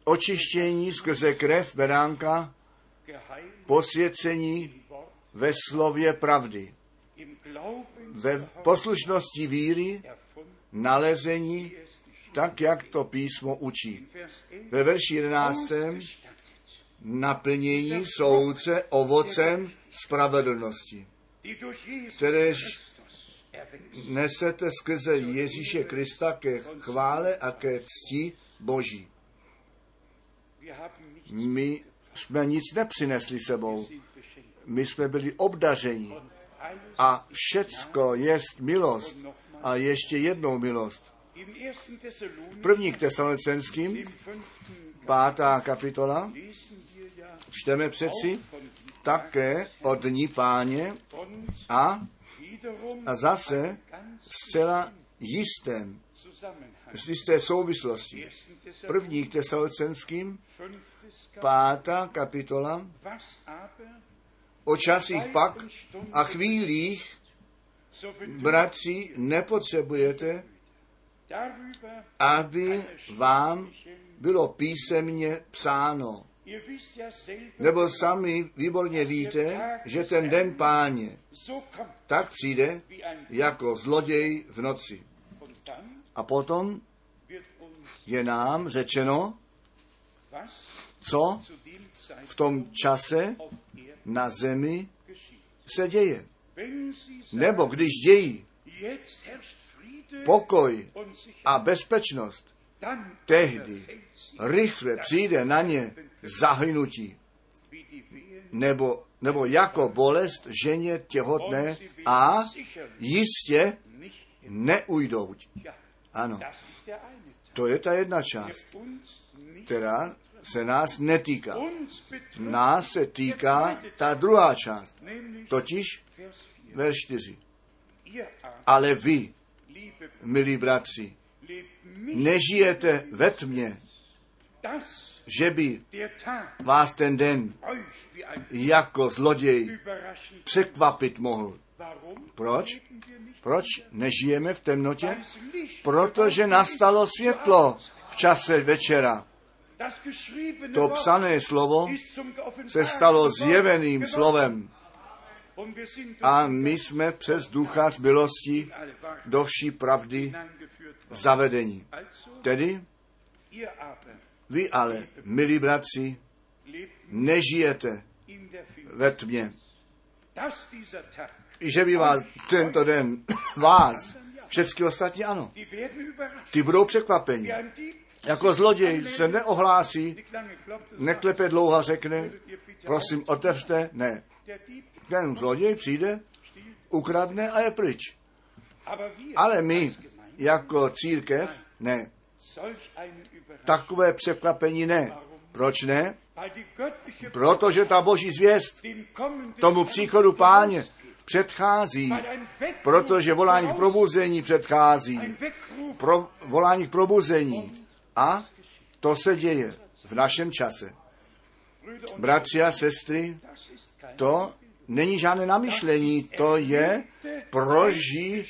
Očištění skrze krev beránka, posvěcení ve slově pravdy, ve poslušnosti víry, nalezení, tak jak to písmo učí. in Vers 11 Ve verši 11. naplnění soudce ovocem spravedlnosti, Kteréž nesete skrze Ježíše Krista ke chvále a ke cti Boží. My jsme nic nepřinesli sebou. My jsme byli alles A všecko je milost. A ještě jednou milost. im 1. Thessalonicher, První k tesalonicenským, im 5. pátá kapitola, čteme přeci také o dní páně a, a zase zcela jistém, z jisté souvislosti. 1. Thessalonicher, První k tesalonicenským, 5. pátá kapitola, o časích pak a chvílích, bratři, nepotřebujete, aby vám bylo písemně psáno. Nebo sami výborně víte, že ten den páně tak přijde jako zloděj v noci. A potom je nám řečeno, co v tom čase na zemi se děje. Nebo když dějí pokoj a bezpečnost, tehdy rychle přijde na ně zahynutí, nebo, nebo jako bolest ženě těhotné a jistě neujdou. Ano, to je ta jedna část, která se nás netýká. Nás se týká ta druhá část, totiž Vers 4. verš 4. Ihr aber, Ale vy, milí bratři, nežijete ve tmě, že by vás ten den jako zloděj překvapit mohl. Proč? Proč nežijeme v temnotě? Protože nastalo světlo v čase večera. To psané slovo se stalo zjeveným slovem a my jsme přes ducha z Wahrheit do vší pravdy zavedení. Tedy vy ale, milí bratři, nežijete ve tmě. Že by vás tento den, vás, všechny ostatní ano, ty budou Dieb, Jako zloděj se neohlásí, neklepe dlouho řekne, prosím, otevřte, ne. Ten zloděj přijde, ukradne a je pryč. Ale my, jako církev, ne. Takové překvapení ne. Proč ne? Protože ta boží zvěst tomu příchodu páně předchází, protože volání k probuzení předchází. Pro, volání k probuzení. A to se děje v našem čase. Bratři a sestry, to není žádné namyšlení, to je proží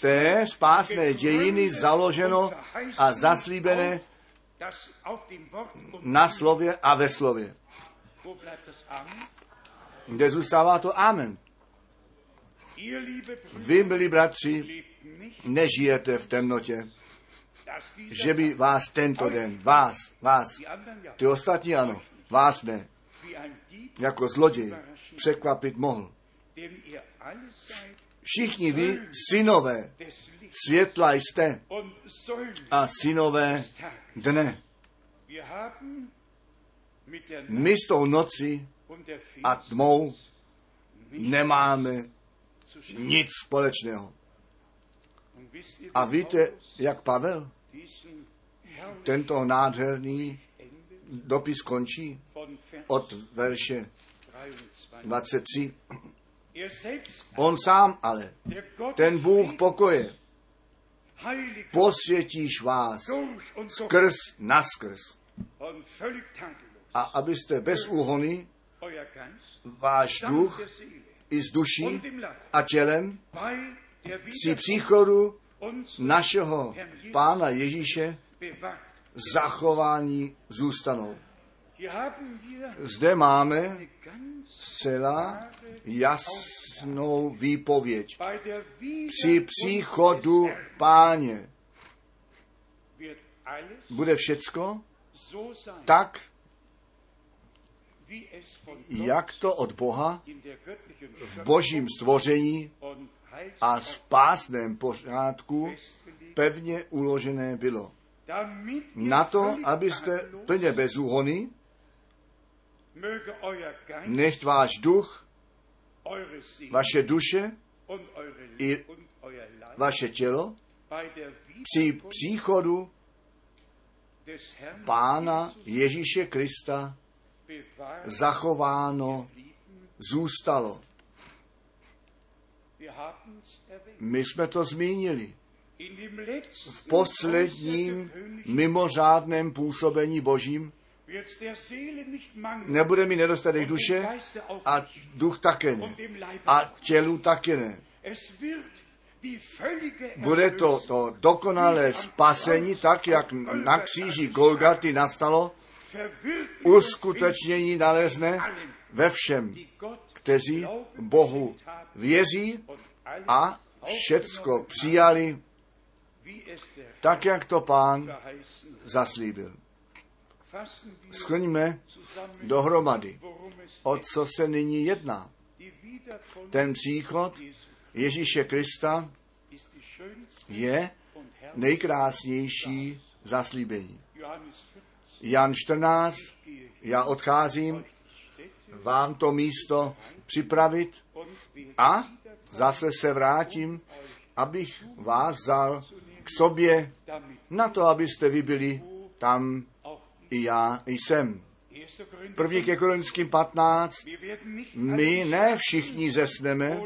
té spásné dějiny založeno a zaslíbené na slově a ve slově. Kde zůstává to amen. Vy, milí bratři, nežijete v temnotě, že by vás tento den, vás, vás, ty ostatní ano, vás ne, jako zloděj překvapit mohl. Všichni vy, synové, světla jste a synové. Dne. My s tou nocí der a tmou nemáme nic společného. A víte, jak Pavel tento nádherný dopis končí od verše 23. Er On sám ale, ten Bůh pokoje, posvětíš vás skrz naskrz. A abyste bez úhony váš duch i s duší a tělem při příchodu našeho Pána Ježíše zachování zůstanou. Zde máme zcela jasnou výpověď. Při příchodu páně bude všecko tak, jak to od Boha v božím stvoření a spásném pořádku pevně uložené bylo. Na to, abyste plně bez úhony, nechť váš duch, vaše duše, i vaše tělo při příchodu Pána Ježíše Krista zachováno zůstalo. My jsme to zmínili. V posledním mimořádném působení Božím nebude mi nedostatek duše a duch také ne. A tělu také ne. Bude to, to dokonalé spasení, tak jak na kříži Golgaty nastalo, uskutečnění nalezne ve všem, kteří Bohu věří a všecko přijali, tak jak to pán zaslíbil. Skloníme dohromady, o co se nyní jedná. Ten příchod Ježíše Krista je nejkrásnější zaslíbení. Johannes 14 Jan 14, gehe já odcházím vám to místo připravit a zase se vrátím, abych vás vzal k sobě na to, abyste vy byli tam i já jsem. 1. Korinther První ke Korinským 15. Wir werden nicht My ne všichni zesneme,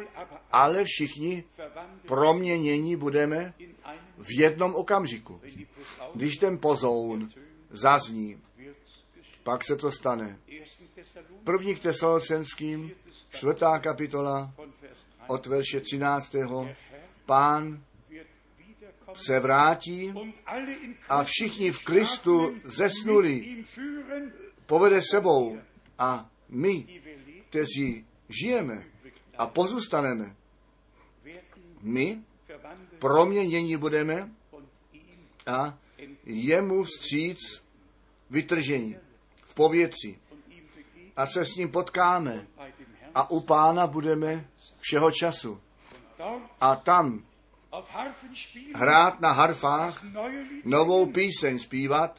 ale všichni proměnění budeme v jednom okamžiku. Když ten pozoun zazní, pak se to stane. 1. Thessalonicher První k Tesalocenským, čtvrtá kapitola, von Vers 3 od verše 13. Der Herr Pán se vrátí a všichni v Kristu zesnuli. povede sebou a my, kteří žijeme a pozůstaneme, my proměnění budeme a jemu vstříc vytržení v povětří a se s ním potkáme a u pána budeme všeho času. A tam hrát na harfách, novou píseň zpívat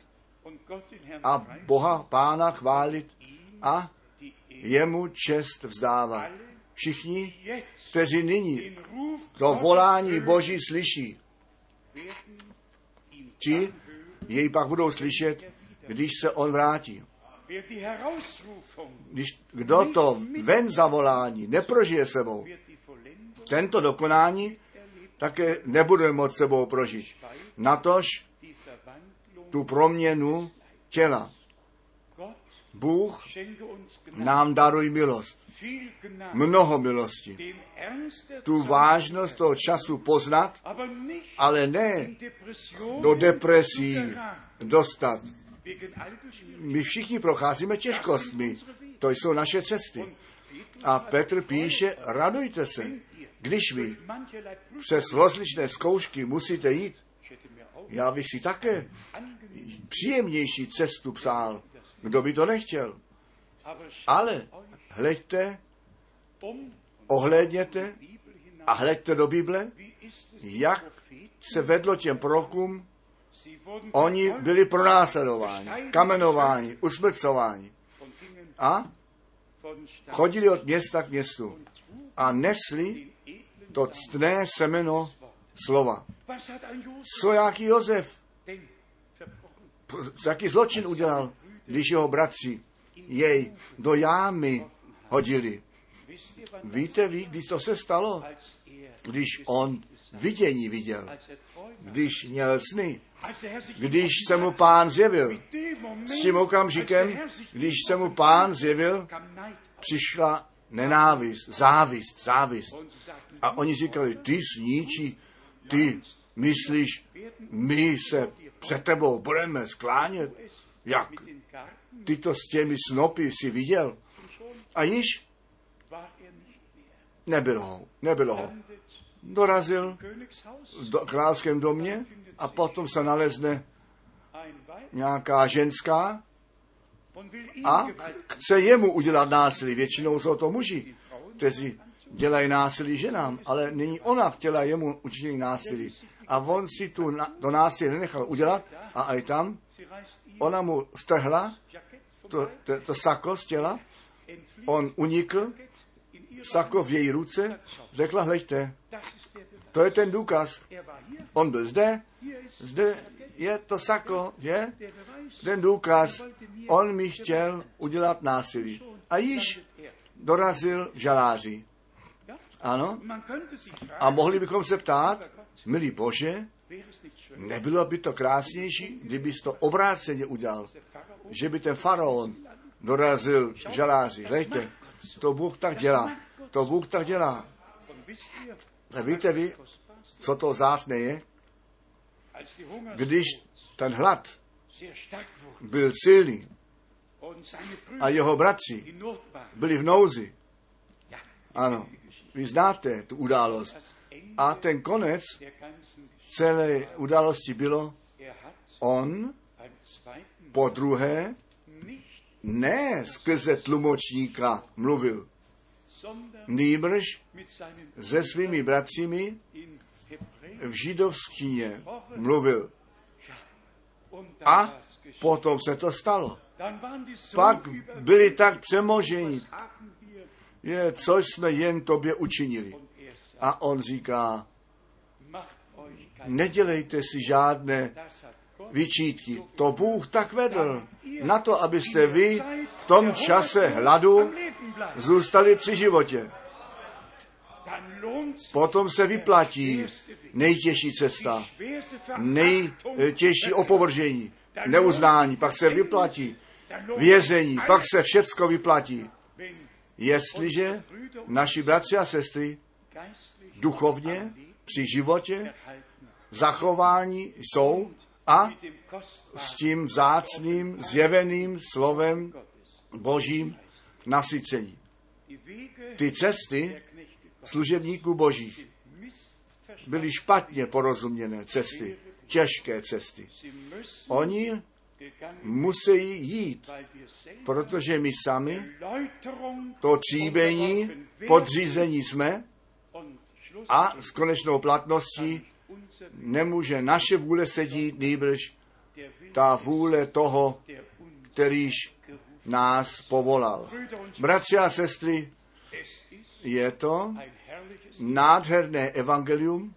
a Boha pána chválit a jemu čest vzdávat. Všichni, kteří nyní to volání Boží slyší, ti jej pak budou slyšet, když se on vrátí. Když kdo to ven zavolání neprožije sebou, tento dokonání také nebude moct sebou prožít. Natož tu proměnu těla. Bůh nám daruj milost, mnoho milosti. Tu vážnost toho času poznat, ale ne do depresí dostat. My všichni procházíme těžkostmi. To jsou naše cesty. A Petr píše, radujte se, když vy přes rozličné zkoušky musíte jít. Já bych si také příjemnější cestu přál. Kdo by to nechtěl? Ale hleďte, ohlédněte a hleďte do Bible, jak se vedlo těm wurden Oni byli pronásledováni, kamenováni, usmrcováni a chodili od města k městu a nesli to ctné semeno slova. Co jaký p- jaký zločin udělal, když jeho bratři jej do jámy hodili. Víte vy, když to se stalo? Když on vidění viděl, když měl sny, když se mu pán zjevil. S tím okamžikem, když se mu pán zjevil, přišla nenávist, závist, závist. A oni říkali, ty sníči, ty myslíš, my se před tebou budeme sklánět. Jak? Ty to s těmi snopy si viděl. A již nebylo ho, nebylo ho. Dorazil do, královském domě a potom se nalezne nějaká ženská a chce jemu udělat násilí. Většinou jsou to muži, kteří dělají násilí ženám, ale nyní ona chtěla jemu učinit násilí. A on si tu, na- to násilí nenechal udělat a i tam ona mu strhla to, to, to sako z těla, on unikl, sako v její ruce, řekla, hleďte, to je ten důkaz. On byl zde, zde je to sako, je ten důkaz. On mi chtěl udělat násilí. A již dorazil v žaláři. Ano? A mohli bychom se ptát, milý Bože, nebylo by to krásnější, kdybys to obráceně udělal, že by ten faraon dorazil v žaláři. Hleďte, to Bůh tak dělá. To Bůh tak dělá. Víte vy, co to zásné je? Když ten hlad byl silný a jeho bratři byli v nouzi, ano, vy znáte tu událost. A ten konec celé události bylo, on po druhé ne skrze tlumočníka mluvil, nýbrž se svými bratřími v židovštině mluvil. A potom se to stalo. Pak byli tak přemoženi, je, co jsme jen tobě učinili. A on říká, nedělejte si žádné vyčítky. To Bůh tak vedl na to, abyste vy v tom čase hladu zůstali při životě. Potom se vyplatí nejtěžší cesta, nejtěžší opovržení, neuznání, pak se vyplatí vězení, pak se všecko vyplatí. Jestliže naši bratři a sestry duchovně při životě zachování jsou a s tím vzácným zjeveným slovem božím nasycení. Ty cesty služebníků božích byly špatně porozuměné cesty, těžké cesty. Oni musí jít, protože my sami to tříbení podřízení jsme a s konečnou platností nemůže naše vůle sedít, Wille, ta vůle toho, kterýž nás povolal. Bratři a sestry, je to nádherné evangelium,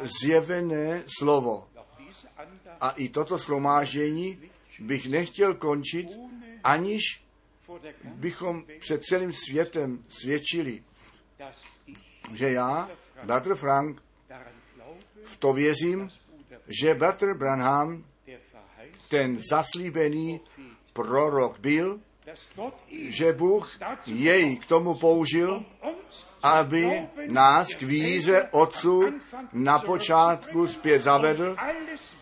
zjevené slovo. A i toto schromáždění bych nechtěl končit, aniž bychom před celým světem svědčili, že já, bratr Frank, v to věřím, že bratr Branham, ten zaslíbený prorok byl, že Bůh jej k tomu použil, aby nás k víře Otců na počátku zpět zavedl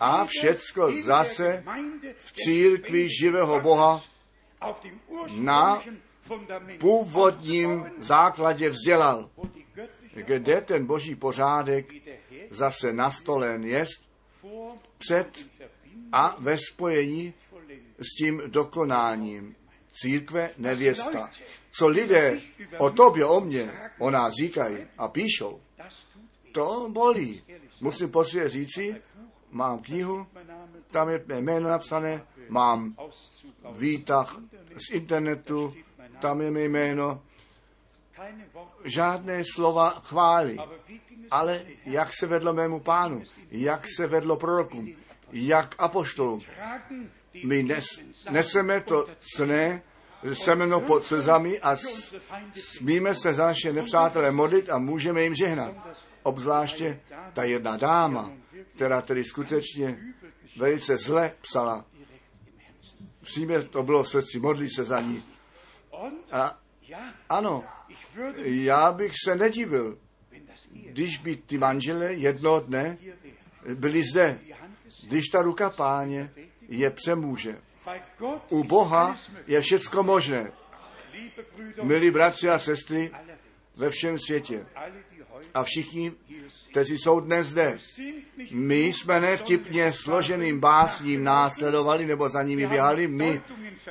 a všecko zase v církvi živého Boha na původním základě vzdělal, kde ten boží pořádek zase nastolen jest před a ve spojení s tím dokonáním církve nevěsta. Co lidé o tobě, o mně, o nás říkají a píšou, to bolí. Musím posvět říci, mám knihu, tam je mé jméno napsané, mám výtah z internetu, tam je mé jméno, žádné slova chvály, ale jak se vedlo mému pánu, jak se vedlo prorokům, jak apoštolům. My nes, neseme to cné semeno pod slzami a smíme se za naše nepřátelé modlit a můžeme jim žehnat. Obzvláště ta jedna dáma, která tedy skutečně velice zle psala. Přímě to bylo v srdci, modlí se za ní. A ano, já bych se nedivil, když by ty manžele jednoho dne byli zde, když ta ruka páně je přemůže. U Boha je všecko možné. Milí bratři a sestry ve všem světě a všichni, kteří jsou dnes zde. My jsme nevtipně složeným básním následovali nebo za nimi běhali, my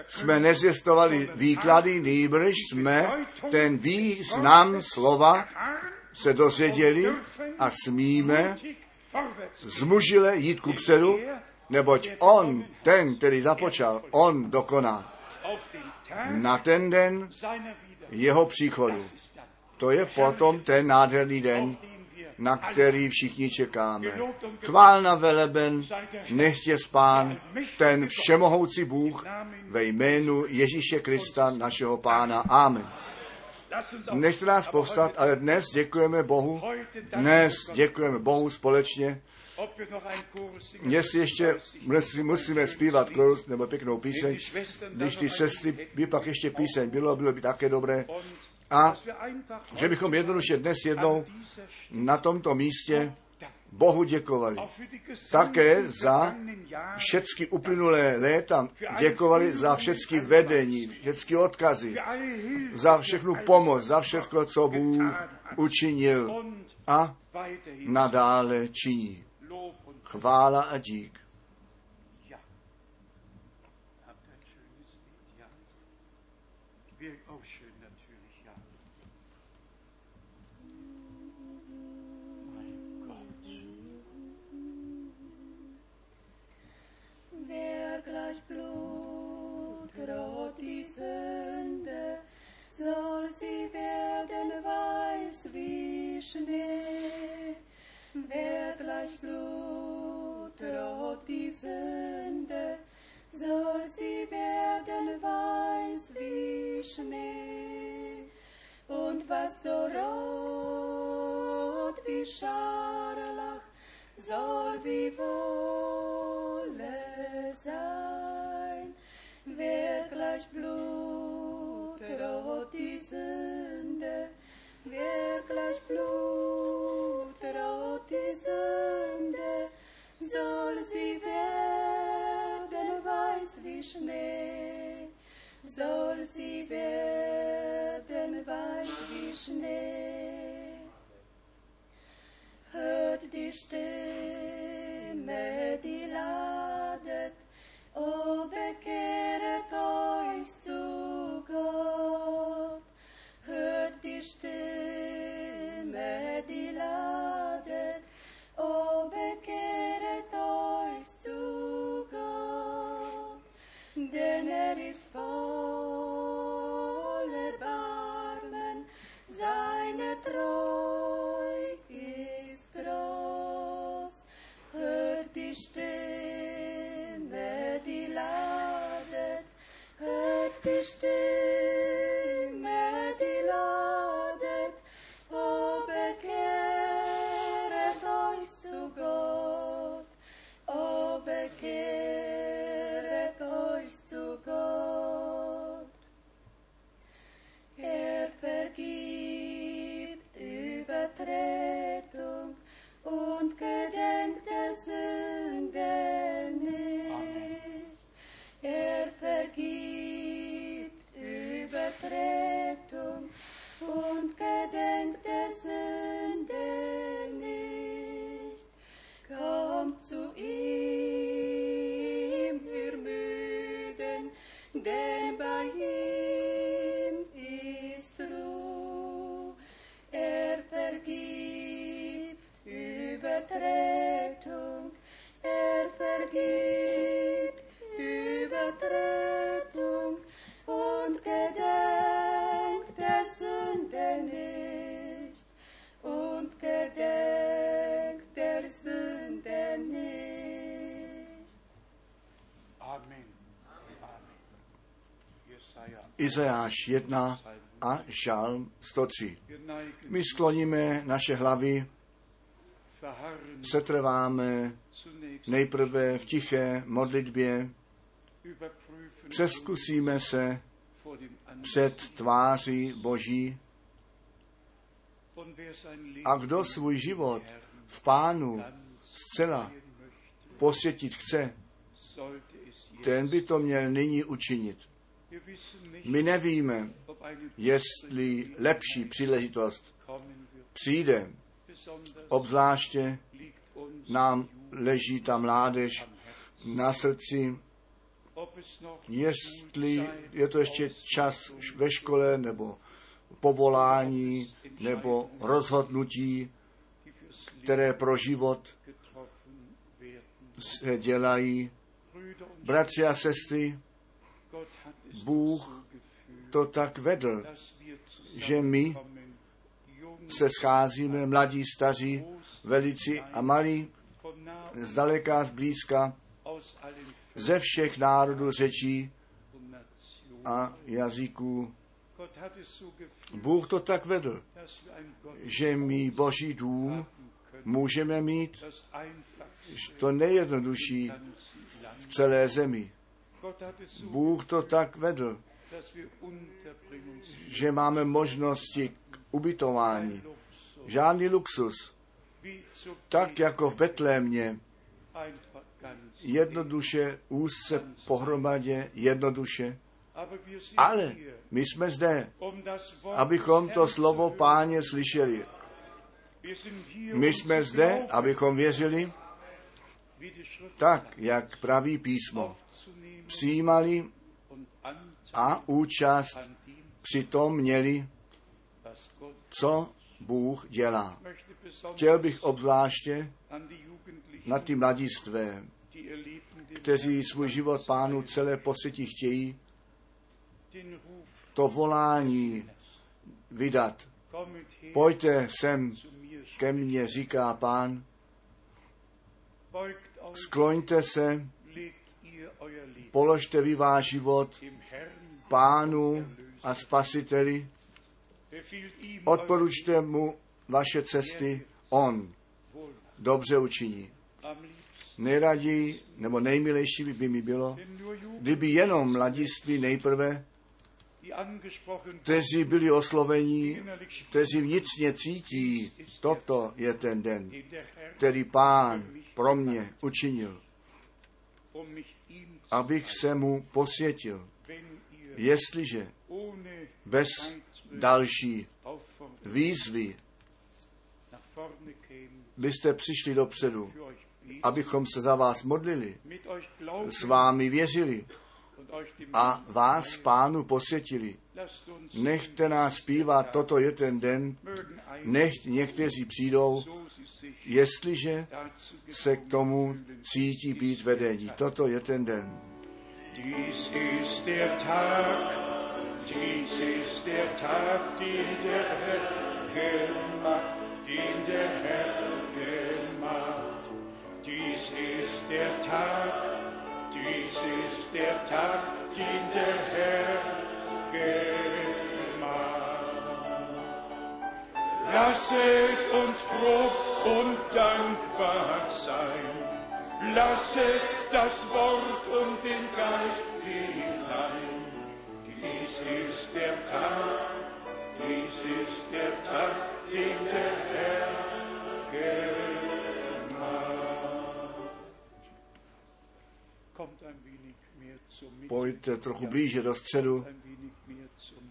jsme nezjistovali výklady, nýbrž jsme ten význam slova se dozvěděli a smíme zmužile jít ku předu, neboť on, ten, který započal, on dokoná. Na ten den jeho příchodu. To je potom ten nádherný den, na který všichni čekáme. Chválna veleben, nechtě spán, ten všemohoucí Bůh ve jménu Ježíše Krista, našeho Pána. Amen. Nechte nás povstat, ale dnes děkujeme Bohu, dnes děkujeme Bohu společně. Jestli ještě musíme zpívat korus nebo pěknou píseň, když ty sestry by pak ještě píseň bylo, bylo by také dobré. A že bychom jednoduše dnes jednou na tomto místě Bohu děkovali. Také za všechny uplynulé léta děkovali za všechny vedení, všechny odkazy, za všechnu pomoc, za všechno, co Bůh učinil. a nadále činí. Chvála a dík. Wer gleich Blut droht die Sünde, soll sie werden weiß wie Schnee. Wer gleich Blut droht die Sünde, soll sie werden weiß wie Schnee. Und was so rot wie Scharlach, soll wie Wolle sein. Wer gleich Blut droht die Sünde, wer gleich Blut die Sünde, soll sie werden weiß wie Schnee, soll sie werden weiß wie Schnee. Hört die Stimme, die ladet, o bekehret euch stay. Übertretung und gedenkt der Izajáš 1 a Žálm 103. Wir neigen, My skloníme naše hlavy, setrváme nejprve v tiché modlitbě, přeskusíme se před tváří Boží a kdo svůj život v Pánu zcela posvětit chce, ten by to měl nyní učinit. My nevíme, jestli lepší příležitost přijde. Obzvláště nám leží ta mládež na srdci, jestli je to ještě čas ve škole nebo povolání nebo rozhodnutí, které pro život se dělají. Bratři a sestry, Bůh to tak vedl, že my se scházíme, mladí, staří, velici a malí, zdaleka, zblízka, ze všech národů, řečí a jazyků. Bůh to tak vedl, že my Boží dům můžeme mít to nejjednodušší v celé zemi. Bůh to tak vedl, že máme možnosti k ubytování. Žádný luxus. Tak jako v Betlémě, jednoduše, úzce pohromadě, jednoduše. Ale my jsme zde, um abychom to slovo páně slyšeli. My um jsme zde, abychom věřili tak, jak praví písmo. Přijímali a účast přitom měli, co Bůh dělá. Chtěl bych obzvláště na ty mladistvé, kteří svůj život pánu celé posvětí chtějí, to volání vydat. Pojďte sem ke mně, říká pán, skloňte se, položte vy váš život pánu a spasiteli, odporučte mu vaše cesty, on dobře učiní. Nejraději, nebo nejmilejší by mi bylo, kdyby jenom mladiství nejprve, kteří byli osloveni, kteří vnitřně cítí, toto je ten den, který pán pro mě učinil, abych se mu posvětil. Jestliže bez další výzvy byste přišli dopředu, abychom se za vás modlili, s vámi věřili a vás pánu posvětili. Nechte nás zpívat, toto je ten den, nechť někteří přijdou, jestliže se k tomu cítí být vedení. Toto je ten den. Dies ist der Tag, dies ist der Tag, den der Herr gemacht, den der Herr gemacht. Dies ist der Tag, dies ist der Tag, den der Herr gemacht. Lasset uns froh und dankbar sein. Lasset das Wort und den Geist hinein. Dies ist der Tag, dies ist der Tag, den der Herr gemacht. Pojďte trochu blíže do středu,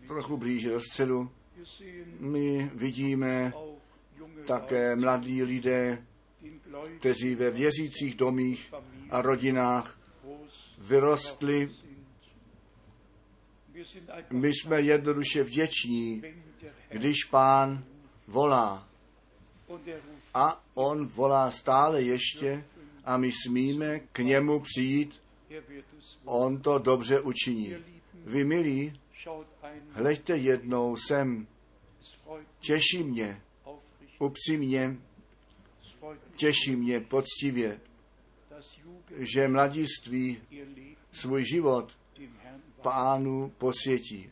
trochu blíže do středu. My vidíme také mladí lidé, kteří ve věřících domích a rodinách vyrostli. My jsme jednoduše vděční, když pán volá. A on volá stále ještě a my smíme k němu přijít, on to dobře učiní. Vy milí, hleďte jednou sem, těší mě, upřímně, těší mě poctivě, že mladiství svůj život pánu posvětí.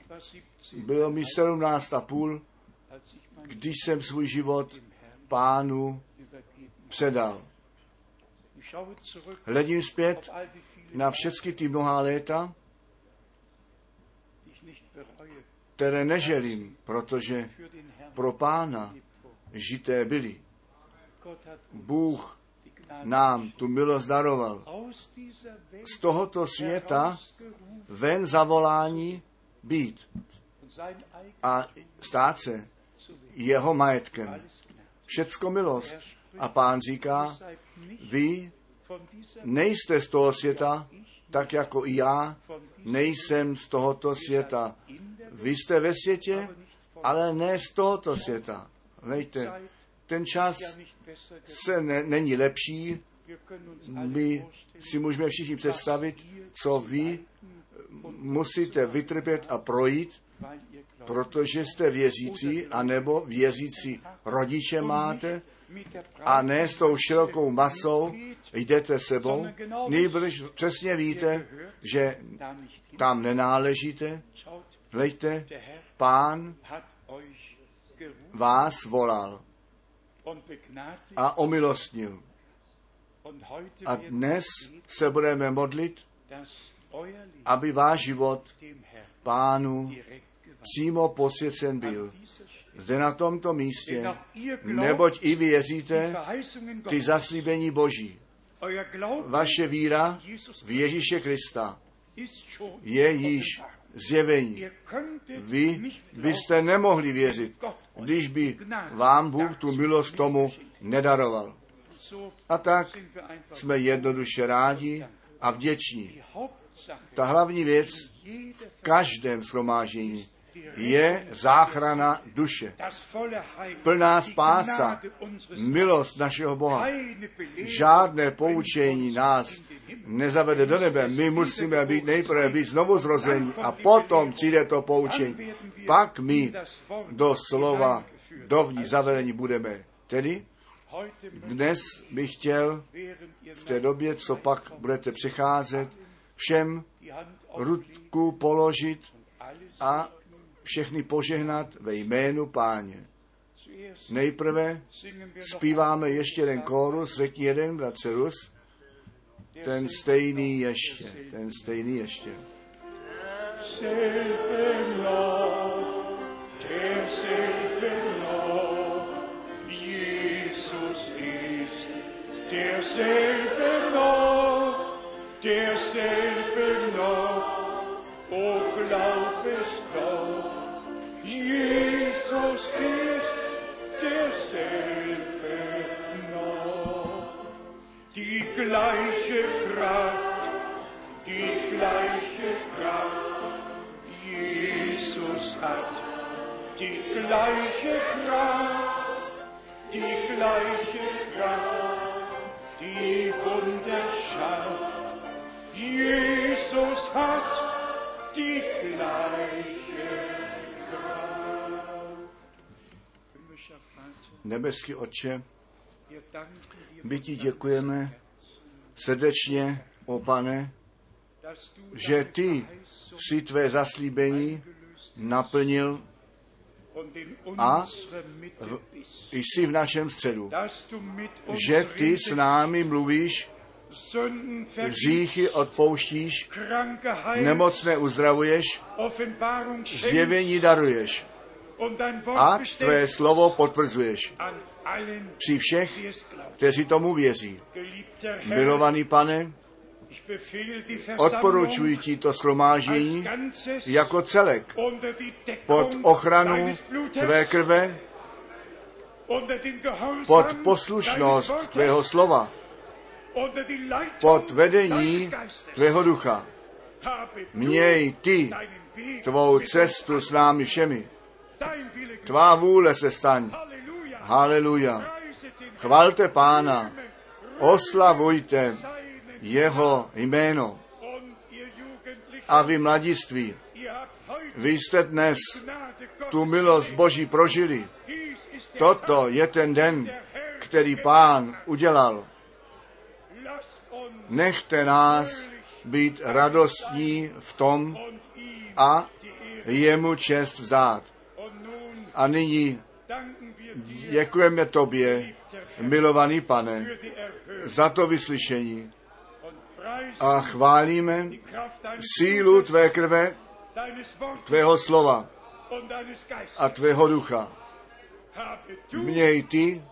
Ich war 17, Bylo mi 17 a půl, když jsem svůj život pánu předal. Hledím zpět na všechny ty mnohá léta, které neželím, protože pro pána žité byli. Bůh nám tu milost daroval. Z tohoto světa ven zavolání být a stát se jeho majetkem. Všecko milost. A pán říká, vy nejste z toho světa, tak jako i já nejsem z tohoto světa. Vy jste ve světě, ale ne z tohoto světa. Zeit ten čas se ne, není lepší. My si můžeme všichni představit, co vy musíte vytrpět a projít, protože jste věřící, anebo věřící rodiče máte, a ne s tou širokou masou jdete sebou, nejbrž přesně víte, že tam nenáležíte. Herr pán vás volal a omilostnil. A dnes se budeme modlit, aby váš život pánu přímo posvěcen byl. Zde na tomto místě, neboť i věříte ty zaslíbení Boží. Vaše víra v Ježíše Krista je již zjevení. Vy byste nemohli věřit, když by vám Bůg tu milost tomu nedaroval. A tak jsme jednoduše rádi a vděční. Ta hlavní věc v každém shromáždění je záchrana duše. Plná spása, milost našeho Boha. Žádné poučení nás nezavede do nebe. My musíme být nejprve být znovu zrození a potom přijde to poučení. Pak my do slova dovnitř zavedení budeme. Tedy dnes bych chtěl v té době, co pak budete přicházet, všem ruku položit a všechny požehnat ve jménu páně. Nejprve zpíváme ještě jeden kórus, řekni jeden, bratře Rus, ten stejný ještě, ten stejný ještě. Selbe ist derselbe noch, derselbe noch, o glaub es doch, Jesus ist gleiche Kraft, die gleiche Kraft, Jesus hat die gleiche Kraft, die gleiche Kraft, die Wunder schafft. Jesus hat die gleiche Kraft. Nebeský Otče, my ti děkujeme srdečně, o pane, že ty si tvé zaslíbení naplnil a v- jsi v našem středu. Že ty s námi mluvíš, hříchy odpouštíš, nemocné uzdravuješ, zjevení daruješ a tvé slovo potvrzuješ při všech, kteří tomu věří. Milovaný pane, odporučuji ti to Ganzes jako celek pod ochranu tvé krve, pod poslušnost tvého slova, pod vedení tvého ducha. Měj ty tvou cestu s námi všemi. Tvá vůle se staň. Haleluja. Chvalte pána, oslavujte jeho jméno. A vy mladiství, vy jste dnes tu milost. Boží prožili. Toto je ten den, který pán udělal. Nechte nás být radostní v tom a jemu čest vzdát. A nyní děkujeme tobě, milovaný pane, za to vyslyšení a chválíme sílu tvé krve, tvého slova a tvého ducha. Měj ty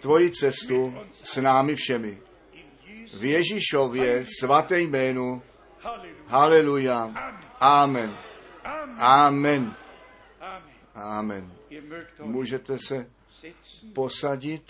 tvoji cestu s námi všemi. V Ježíšově svaté jménu. Haleluja. Amen. Amen. Amen. Můžete se posadit.